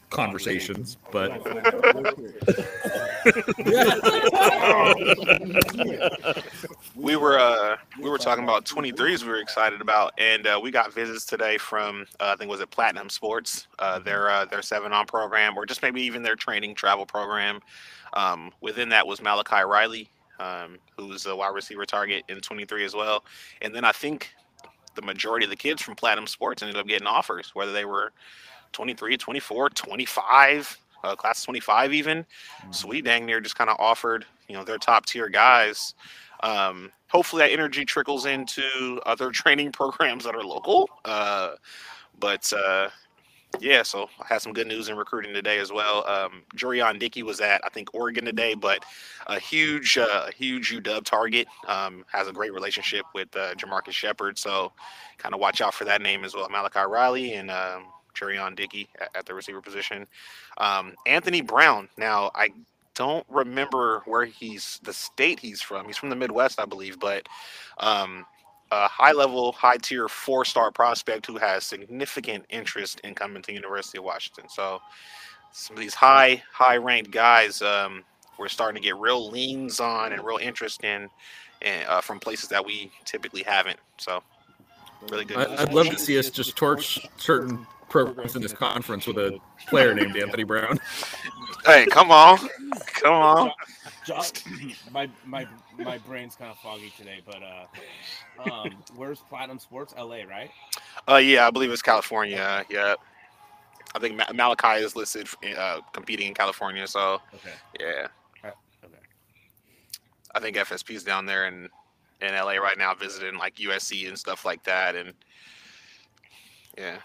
conversations. But (laughs) we were uh we were talking about 23s we were excited about and uh, we got visits today from uh, i think was it platinum sports? Uh, their uh, their seven on program or just maybe even their training travel program. Um, within that was malachi riley um, who's a wide receiver target in 23 as well. And then i think the majority of the kids from platinum sports ended up getting offers whether they were 23 24 25 uh, class 25 even. So we dang near just kind of offered you know their top tier guys. Um, hopefully that energy trickles into other (laughs) training programs that are local uh, but uh, yeah so i had some good news in recruiting today as well um, Jurion dickey was at i think oregon today but a huge uh, huge uw target um, has a great relationship with uh, jamarcus shephard so kind of watch out for that name as well malachi riley and um, Jurion Dickey at, at the receiver position. Um, Anthony Brown. Now, I don't remember where he's the state he's from. He's from the Midwest, I believe, but um, a high level, high tier four star prospect who has significant interest in coming to University of Washington. So some of these high, high ranked guys, um, we're starting to get real leans on and real interest in, and uh, from places that we typically haven't. So really good. I- I'd love to see us just torch certain programs in this conference with a player named Anthony Brown. Hey, come on, come on. Jo- my my my brain's kind of foggy today, but uh, um, where's Platinum Sports? L.A. Right? Uh, yeah, I believe it's California. Yeah, I think Ma- Malachi is listed uh, competing in California. So Okay. yeah, okay. I think FSP's down there in in LA right now visiting like USC and stuff like that, and yeah,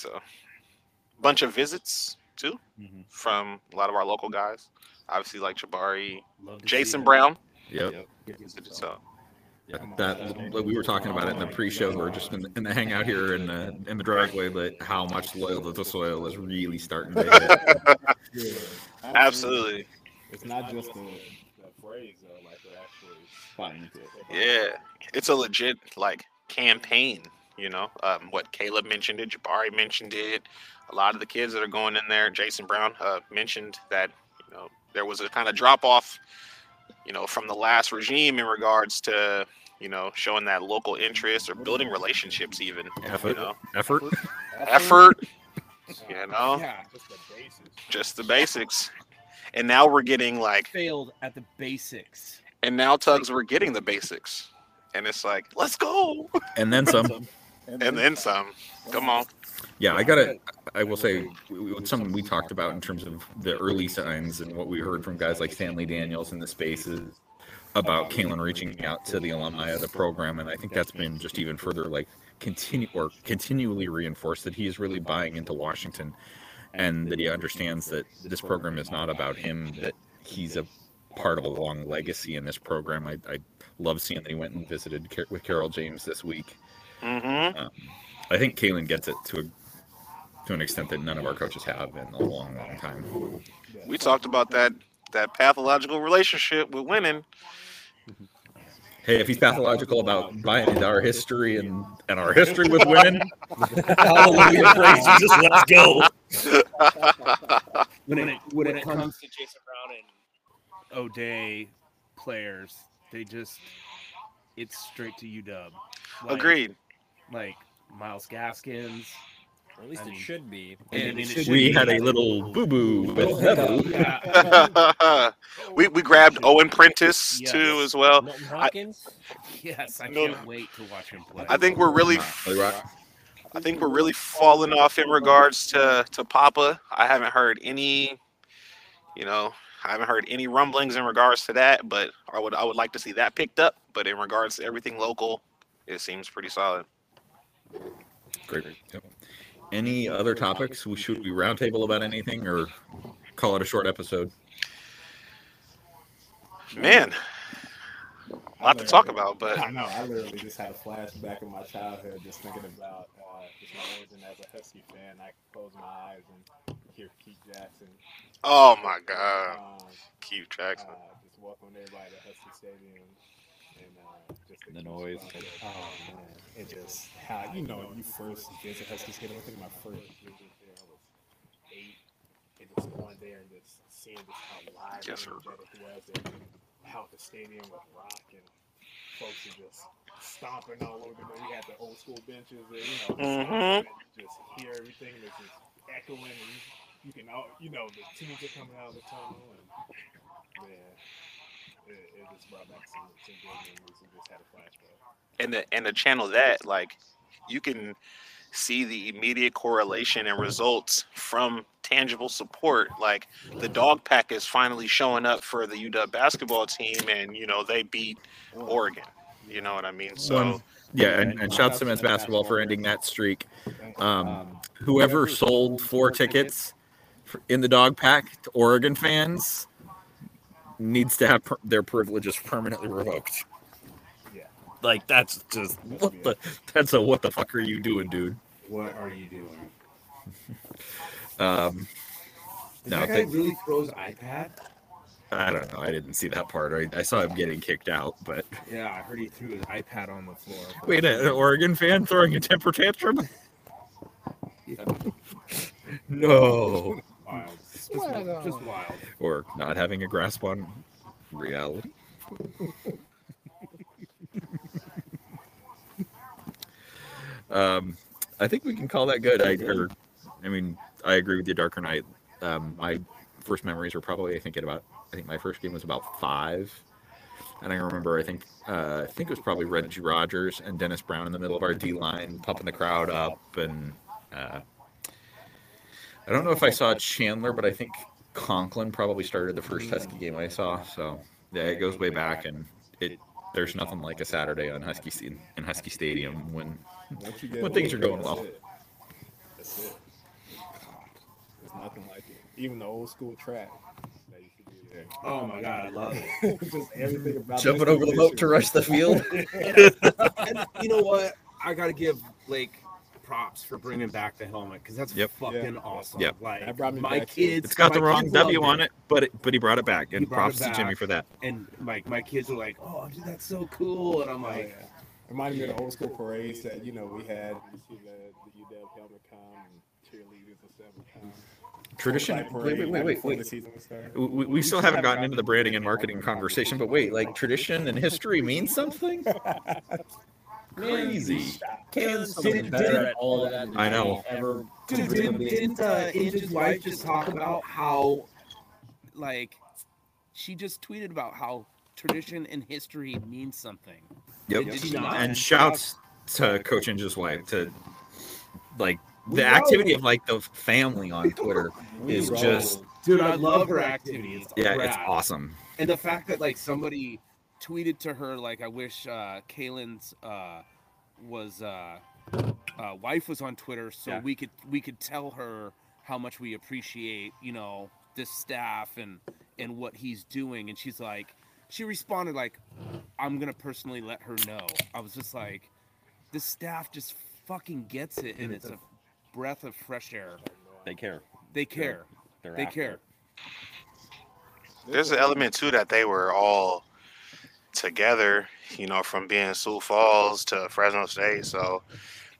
so a bunch of visits too Mhm. from a lot of our local guys. Obviously, like Jabari, Love to see Jason. Brown. Yep. visited, So That like we were talking about it in the pre-show or just in the, in the hangout here in the in the driveway, but how much loyal to the soil is really starting to hit. (laughs) Yeah, absolutely, It's not just the, the phrase though, like they're actually fighting it. yeah, it's a legit like campaign. You know, um, what Caleb mentioned it, Jabari mentioned it. A lot of the kids that are going in there, Jason Brown uh, mentioned that you know there was a kind of drop off, you know, from the last regime in regards to you know showing that local interest or building relationships, even you Effort. know, Effort. effort. You know, Yeah. Just the basics. just the basics. And now we're getting like, Failed at the basics. and now Tugs, we're getting the basics, and it's like, let's go, And then some. (laughs) and then some. Come on. Yeah, I gotta. I will say, w- w- something we talked about in terms of the early signs and what we heard from guys like Stanley Daniels in the spaces about Kalen reaching out to the alumni of the program, and I think that's been just even further like continue or continually reinforced that he is really buying into Washington, and that he understands that this program is not about him. That he's a part of a long legacy in this program. I, I love seeing that he went and visited Car- with Carol James this week. Mm-hmm. Um, I think Kalen gets it to a to an extent that none of our coaches have in a long, long time. We talked about that that pathological relationship with winning. Hey, if he's pathological about buying into our history and, and our history with women, Hallelujah, praise Jesus, let's go. (laughs) When it when it comes comes to Jason Brown and O'Day players, they just it's straight to UW. Like- Agreed. Like Myles Gaskins. Or at least I it mean- should be. And, I it should we be- had a little oh, boo boo oh, with. Oh, Nebu. Yeah, (laughs) we we grabbed Owen Prentice Yes. too as well. Milton Hawkins. yes, I No, can't wait to watch him play. I think we're really Really. I think we're really falling off in regards to to Papa. I haven't heard any, you know, I haven't heard any rumblings in regards to that. But I would I would like to see that picked up. But in regards to everything local, it seems pretty solid. Great. Yep. Any other topics? We should we roundtable about anything or call it a short episode? Man, a lot to talk about. But (laughs) I know. I literally just had a flashback of my childhood, just thinking about uh, just my origin as a Husky fan. I could close my eyes and hear Keith Jackson. oh my God, Um, Keith uh, Jackson. just welcoming everybody to Husky Stadium and uh, just The noise. Oh man, it just how you know you first visit Husky Stadium. I think my first visit there I was eight. It just one there and just seeing just how live Yes, sir. and energetic it was, and how the stadium was rocking. Folks were just stomping all over. The, we had the old school benches, and, you know, mm-hmm. and just hear everything. It's just echoing, and you, you can, all, you know, the teams are coming out of the tunnel, and man, and the and the channel that like you can see the immediate correlation and results from tangible support. Like the dog pack is finally showing up for the UW basketball team and you know they beat Oregon. You know what I mean? So One- Yeah, and, and shouts to men's basketball for ending that streak. Um, whoever sold four tickets in the dog pack to Oregon fans needs to have per- their privileges permanently revoked. Yeah. Like that's just what the that's a what the fuck are you doing, dude? What are you doing? (laughs) Um, Did no, that guy they- really throws iPad? I don't know. I didn't see that part. I, I saw him getting kicked out, but Yeah, I heard he threw his iPad on the floor. wait, an Oregon fan throwing a temper tantrum? (laughs) (laughs) No, Wild. Just, just, just wild. or not having a grasp on reality. (laughs) um, I think we can call that good. I, or, I mean, I agree with you, Darker Knight. Um, my first memories were probably, I think, at about, I think my first game was about five, and I remember, I think, uh, I think it was probably Reggie Rogers and Dennis Brown in the middle of our D line, pumping the crowd up, and uh, I don't know if I saw Chandler, but I think Conklin probably started the first Husky game I saw. So yeah, it goes way back, and it there's nothing like a Saturday on Husky in Husky Stadium when Once you get When things are going well. That's it. There's nothing like it. Even the old school track that used to be there. Oh my god, I love it. (laughs) Just everything about jumping over the moat to rush the field. (laughs) and you know what? I gotta give Blake props for bringing back the helmet because that's Yep. fucking Yeah. awesome. Yep. Like That brought my back kids, It's got the wrong W on it, but it, but he brought it back, and He brought it props to Jimmy for that. and like my kids were like, "Oh, dude, that's so cool," and I'm Oh, like, yeah. Reminded me of the old school parades that you know we had. You see the, the UW helmet come and cheerleaders and stuff. Tradition. Full-flight Wait, wait, wait, wait, the wait. season would start. We, we still haven't gotten into the branding and marketing conversation, but wait, like tradition and history means something? (laughs) Crazy. Kalen's Did- something did- better at all of that. I know. Ever dude, didn't, didn't uh, Inge's wife just talk about how, like, she just tweeted about how tradition and history means something. Yep. Did she not? And shouts to Coach Inge's wife to like We the know. activity of like the family on Twitter is just Dude, I love her activity. It's yeah, rad. it's awesome. and the fact that like somebody tweeted to her like I wish uh Kalen's uh was uh, uh wife was on Twitter so Yeah. we could we could tell her how much we appreciate, you know, this staff and and what he's doing and she's like she responded like I'm going to personally let her know. I was just like this staff just fucking gets it and it's a breath of fresh air. They care. They care. They're They after care. there's an element too that they were all together you know from being Sioux Falls to Fresno State. So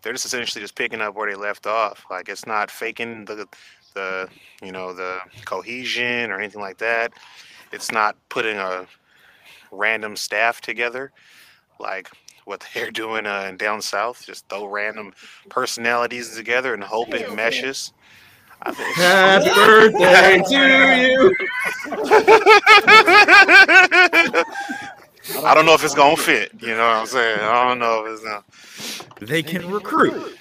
they're just essentially just picking up where they left off. Like it's not faking the the you know the cohesion or anything like that. It's not putting a random staff together like what (laughs) they're doing uh, down south. Just throw random personalities together and hope it meshes. I think (laughs) Happy (laughs) birthday to you. I don't know if it's gonna fit. You know what I'm saying? I don't know if it's gonna. They can recruit.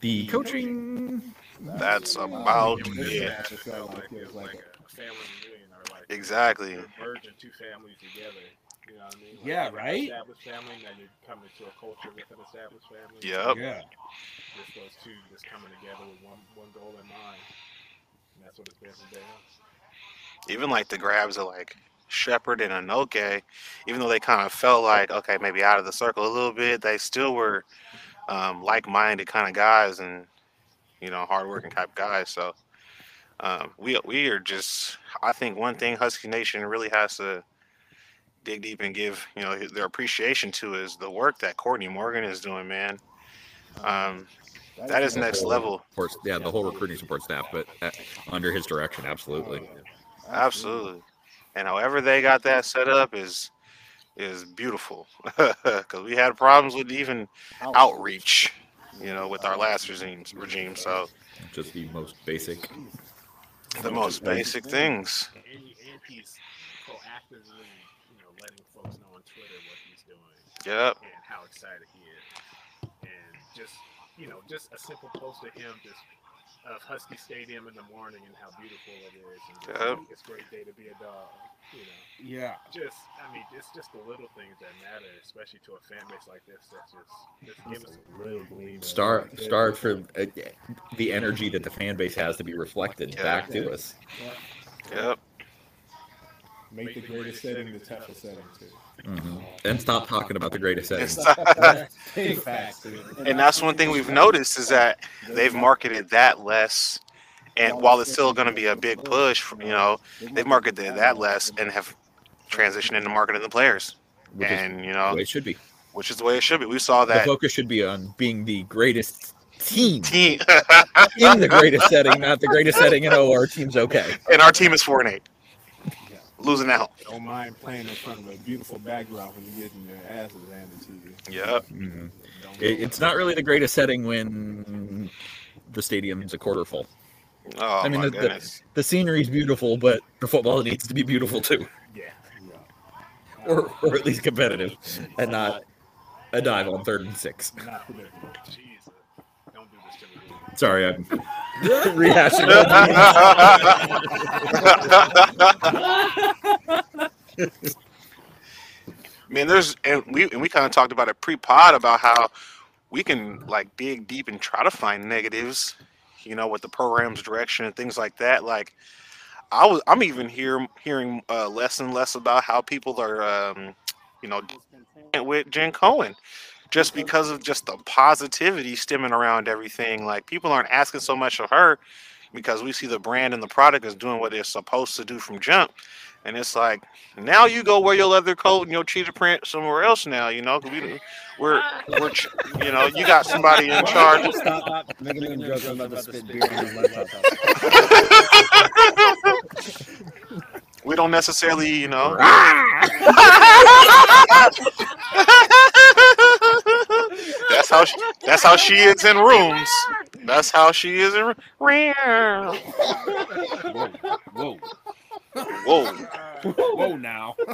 The coaching. That's about it. match, it felt like like a family reunion or like Exactly. merging two families together. You know what I mean? Like, Yeah, you have an right? Established family, now you're coming to a culture with an established family. Yep. Yeah. Just those two just coming together with one one goal in mind. And that's what it's been from day one. Even like the grabs are like Shephard and Inoke, even though they kind of felt like okay, maybe out of the circle a little bit, they still were um, like-minded kind of guys and you know hardworking type guys. So um, we we are just. I think one thing Husky Nation really has to dig deep and give you know their appreciation to is the work that Courtney Morgan is doing, man. Um, That is next level. Support, yeah, the whole recruiting support staff, but uh, under his direction, absolutely. Absolutely. And however they got that set up is is beautiful. (laughs) Because we had problems with even outreach, you know, with our uh-huh. last regime regime. So Just the most basic. the most basic things. And, and he's proactively, you know, letting folks know on Twitter what he's doing Yep. and how excited he is. And just, you know, just a simple post of him just of Husky Stadium in the morning and how beautiful it is. And just, Yep. it's a great day to be a dog. You know, Yeah. just, I mean, it's just the little things that matter, especially to a fan base like this. That's just, just give us a Real gleam. Start, start for uh, the energy that the fan base has to be reflected Yeah. back to us. Yep. make the greatest setting the toughest setting too. Mhm. And stop talking about the greatest settings. (laughs) Big facts, dude. And that's one thing we've noticed is that they've marketed that less. And while it's still going to be a big push, you know, they've marketed that less and have transitioned into marketing the players. Which And, you know, it should be. which is the way it should be. We saw that. The focus should be on being the greatest team team, in the greatest setting, not the greatest setting. And oh, our team's okay. (laughs) and our team is 4 and 8. Losing out. Don't mind playing in front of a beautiful backdrop when you're getting your asses handed to you. Yep. Mhm. It, it's not really the greatest setting when the stadium's a quarter full. Oh, I mean, my the- the- goodness. The scenery's beautiful, but the football (laughs) needs to be beautiful too, Yeah. or, or at least competitive, and not a dive on third and six. Jesus. Don't do this to me. Sorry, I'm (laughs) rehashing. (laughs) Man, there's and we and we kind of talked about it pre-pod about how we can like dig deep and try to find negatives, you know, with the program's direction and things like that. Like, I was I'm even hear, hearing uh, less and less about how people are, um, you know, with Jen Cohen, just because of just the positivity stemming around everything. Like, people aren't asking so much of her because we see the brand and the product is doing what they're supposed to do from jump. And it's like now you go wear your leather coat and your cheetah print somewhere else now, you know. 'cause We, we're, we're, you know, you got somebody in charge. Stop making them jokes I'm about to spit beer in his laptop. (laughs) We don't necessarily, you know. (laughs) (laughs) that's how she, that's how she is in rooms. That's how she is in. Whoa. Whoa. Whoa. Whoa now. (laughs)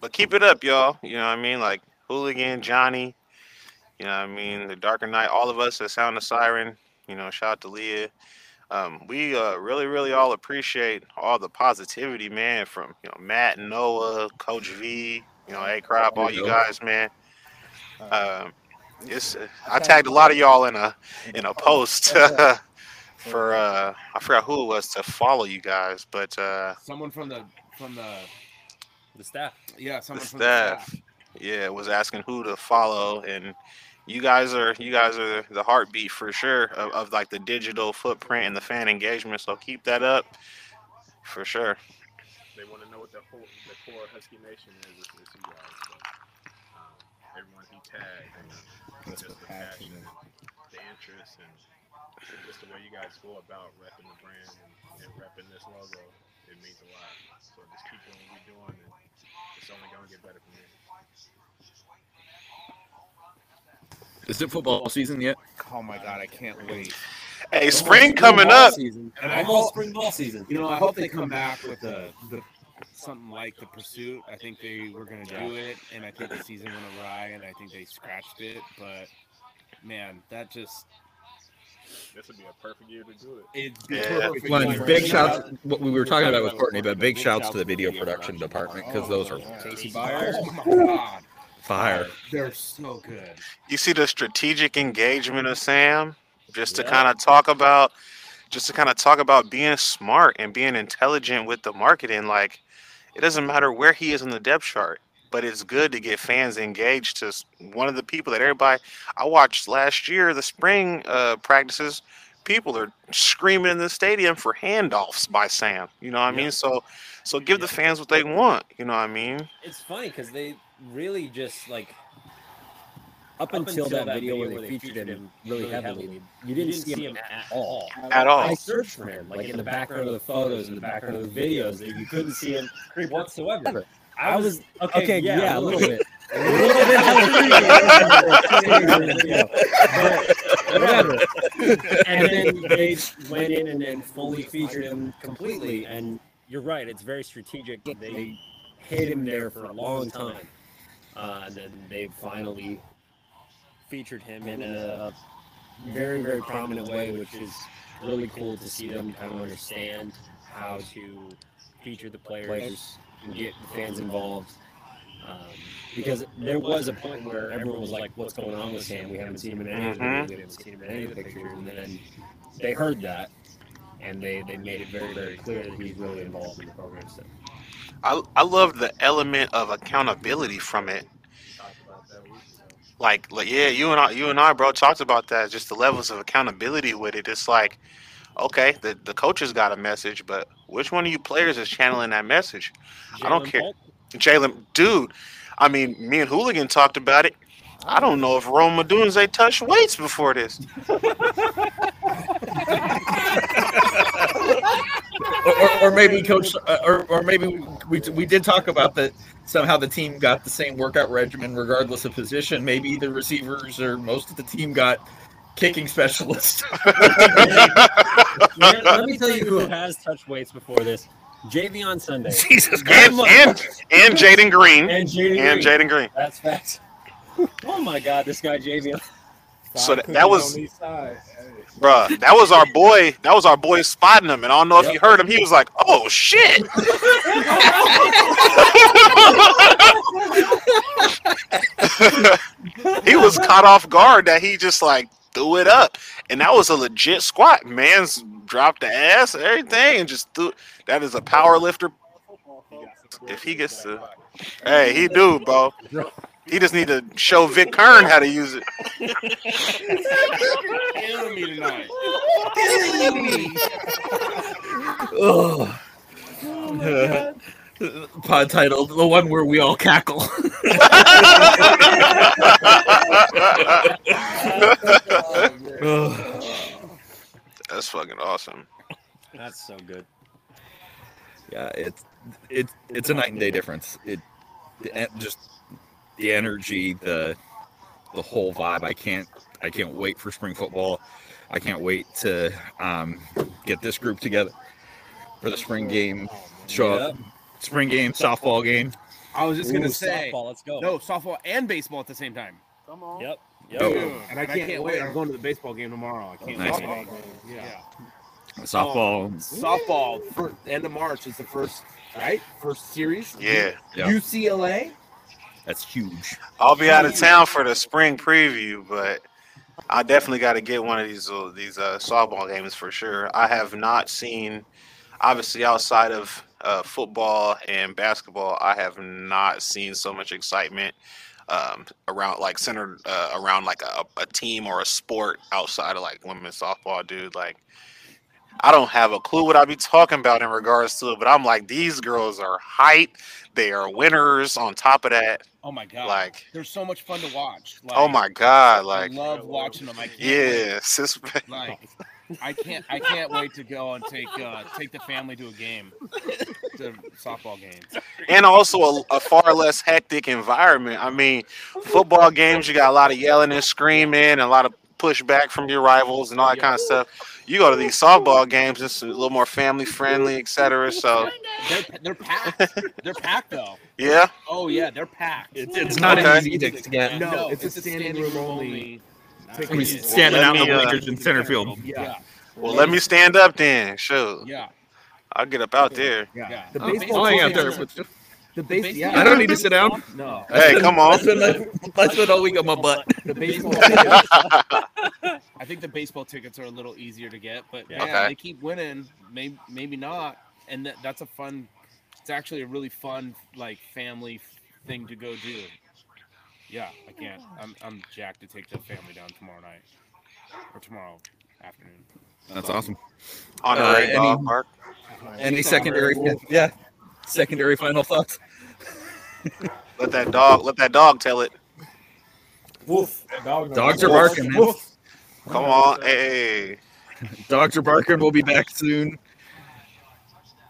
But keep it up, y'all. You know what I mean? Like Hooligan, Johnny, you know what I mean? The Darker Night, all of us that sound the siren, you know, shout out to Leah. Um, we uh, really, really all appreciate all the positivity, man, from you know Matt, Noah, Coach V, you know, A Crop, all you guys, man. Um, it's I tagged a lot of y'all in a in a (laughs) post (laughs) for uh I forgot who it was to follow you guys, but uh Someone from the from the The staff. yeah, the from staff. the staff. Yeah, was asking who to follow, and you guys are you guys are the heartbeat for sure of, of like the digital footprint and the fan engagement. So keep that up, for sure. They want to know what the whole the core Husky Nation is. It's, it's you guys. So, um, everyone he tagged, and just the passion, and the interest, and just the way you guys go about repping the brand and, and repping this logo. It means a lot. So just keep doing what you're doing, and it's only gonna get better from here. Is it football season yet? Oh my god, I can't wait. Hey, spring coming up. Season. And I Almost hope- spring ball season. You know, I hope they come back with the, the something like the pursuit. I think they were gonna do it, and I think the season went awry, and I think they scratched it. But man, that just This would be a perfect year to do it. it's Yeah. perfect. One big shouts. What we were talking about with Courtney, but big shouts to the video production department because those are oh, Casey Byers. Oh my god, fire. they're so good. You see the strategic engagement of Sam, just to kind of talk about, just to kind of talk about being smart and being intelligent with the marketing. Like, it doesn't matter where he is in the depth chart, but it's good to get fans engaged. To one of the people that everybody I watched last year, the spring uh, practices, people are screaming in the stadium for handoffs by Sam. You know what I Yeah. mean? So, so give the fans what they want. You know what I mean? It's funny because they really just like up, until, that, video where they featured him really heavily, you didn't see him at all. At all. I searched for him, like in the background of the photos, in the background of the videos, and you couldn't see him (laughs) whatsoever. I was okay, Okay, yeah, yeah, a little bit. (laughs) A little bit (laughs) but whatever. And then they went in and then fully featured him completely. And you're right, it's very strategic. They hid him there for a long time. Uh, and then they finally featured him in a very, very prominent way, which is really cool to see them kind of understand how to feature the players and get the fans involved. Um, because there was a point where everyone was like, "What's going on with Sam? We haven't seen him in any of the Mhm. we haven't seen him in any of the pictures." And then they heard that, and they, they made it very very clear that he's really involved in the program. So I I love the element of accountability from it. Like like yeah, you and I you and I bro talked about that. Just the levels of accountability with it. It's like, okay, the the coaches got a message, but which one of you players is channeling that message? I don't care. Jalen, dude. I mean, me and Hooligan talked about it. I don't know if Rome Odunze touched weights before this. (laughs) or, or, or maybe coach uh, or, or maybe we, we did talk about that somehow the team got the same workout regimen regardless of position maybe the receivers or most of the team got kicking specialists Man, (laughs) let me tell you who has touched weights before this. JV on Sunday jesus christ And and, and Jaden Green. and Jaden And Green. Jaden Green. That's facts. Oh my God, this guy JV. So that, that was on each side. Hey. Bruh, that was our boy. That was our boy spotting him. And I don't know if you heard him. He was like, "Oh shit!" (laughs) he was caught off guard that he just like threw it up, and that was a legit squat. Man's dropped the ass, and everything, and just threw. That is a power lifter. If he gets to, hey, he do, bro. He just need to show Vic Kern how to use it. Killing me tonight. Ugh. pod title the one where we all cackle Ugh. (laughs) That's fucking awesome. That's so good. yeah it's it's it's a night and day difference it the, en- just the energy the the whole vibe i can't i can't wait for spring football i can't wait to um, get this group together for the spring game show up spring game softball game I was just gonna Ooh, say softball. Let's go. no softball and baseball at the same time. Come on. Yep. Yep. Oh. Dude, And I can't wait. I'm going to the baseball game tomorrow. I can't Nice. wait. Yeah. softball Softball for end of March is the first right first series. Yeah. Yeah. UCLA. That's huge I'll be out of town for the spring preview, but I definitely got to get one of these uh, these uh, softball games for sure. I have not seen, obviously outside of uh, football and basketball, I have not seen so much excitement um, around like centered uh, around like a, a team or a sport outside of like women's softball, dude. Like. I don't have a clue what I'd be talking about in regards to it, but I'm like, these girls are hype. They are winners. On top of that, Oh my god! like, they're so much fun to watch. Like, oh my god, like, I love watching them. I can't yeah, sis, (laughs) Like, I can't. I can't wait to go and take uh, take the family to a game, to softball games. and also a, a far less hectic environment. I mean, football games, you got a lot of yelling and screaming, and a lot of pushback from your rivals and all that kind of stuff. You go to these softball games, it's a little more family friendly, etc. So, (laughs) They're they're packed. They're packed though. yeah, Oh yeah, they're packed. it's, it's not Okay. an easy to get no, it's, a standing room only. I mean, standing Let out in me, the uh, bleachers in center field Yeah, well, let me stand up then. Sure. yeah, I'll get up out there. yeah. The Oh, baseball I'll out there with you. The base, yeah. I don't need to sit down. No. Hey, come on. I spend, I spend all week on my butt. The baseball. I think the baseball tickets are a little easier to get, but yeah, Okay. they keep winning. Maybe maybe not, and that, that's a fun. It's actually a really fun like family thing to go do. Yeah, I can't. I'm I'm jacked to take the family down tomorrow night or tomorrow afternoon. That's awesome. Honorary Uh, any- ballpark. Any secondary, yeah, secondary final thoughts. Let that dog. Let that dog tell it. Woof. Dog Dogs are what's barking, up. man. Come on, hey. Dogs are barking. We'll be back soon.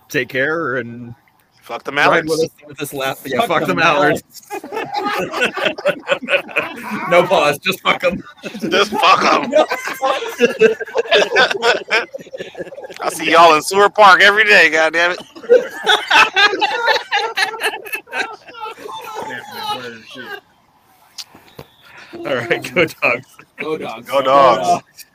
Take care and Fuck the ride mallards. with us with this lap. Yeah, Fuck fuck, the the mallards. no pause. Just fuck them. Just fuck them. (laughs) I see y'all in Seward Park every day. God (laughs) damn it. Definitely bird shit. All right, go dogs. Go dogs. Go dogs.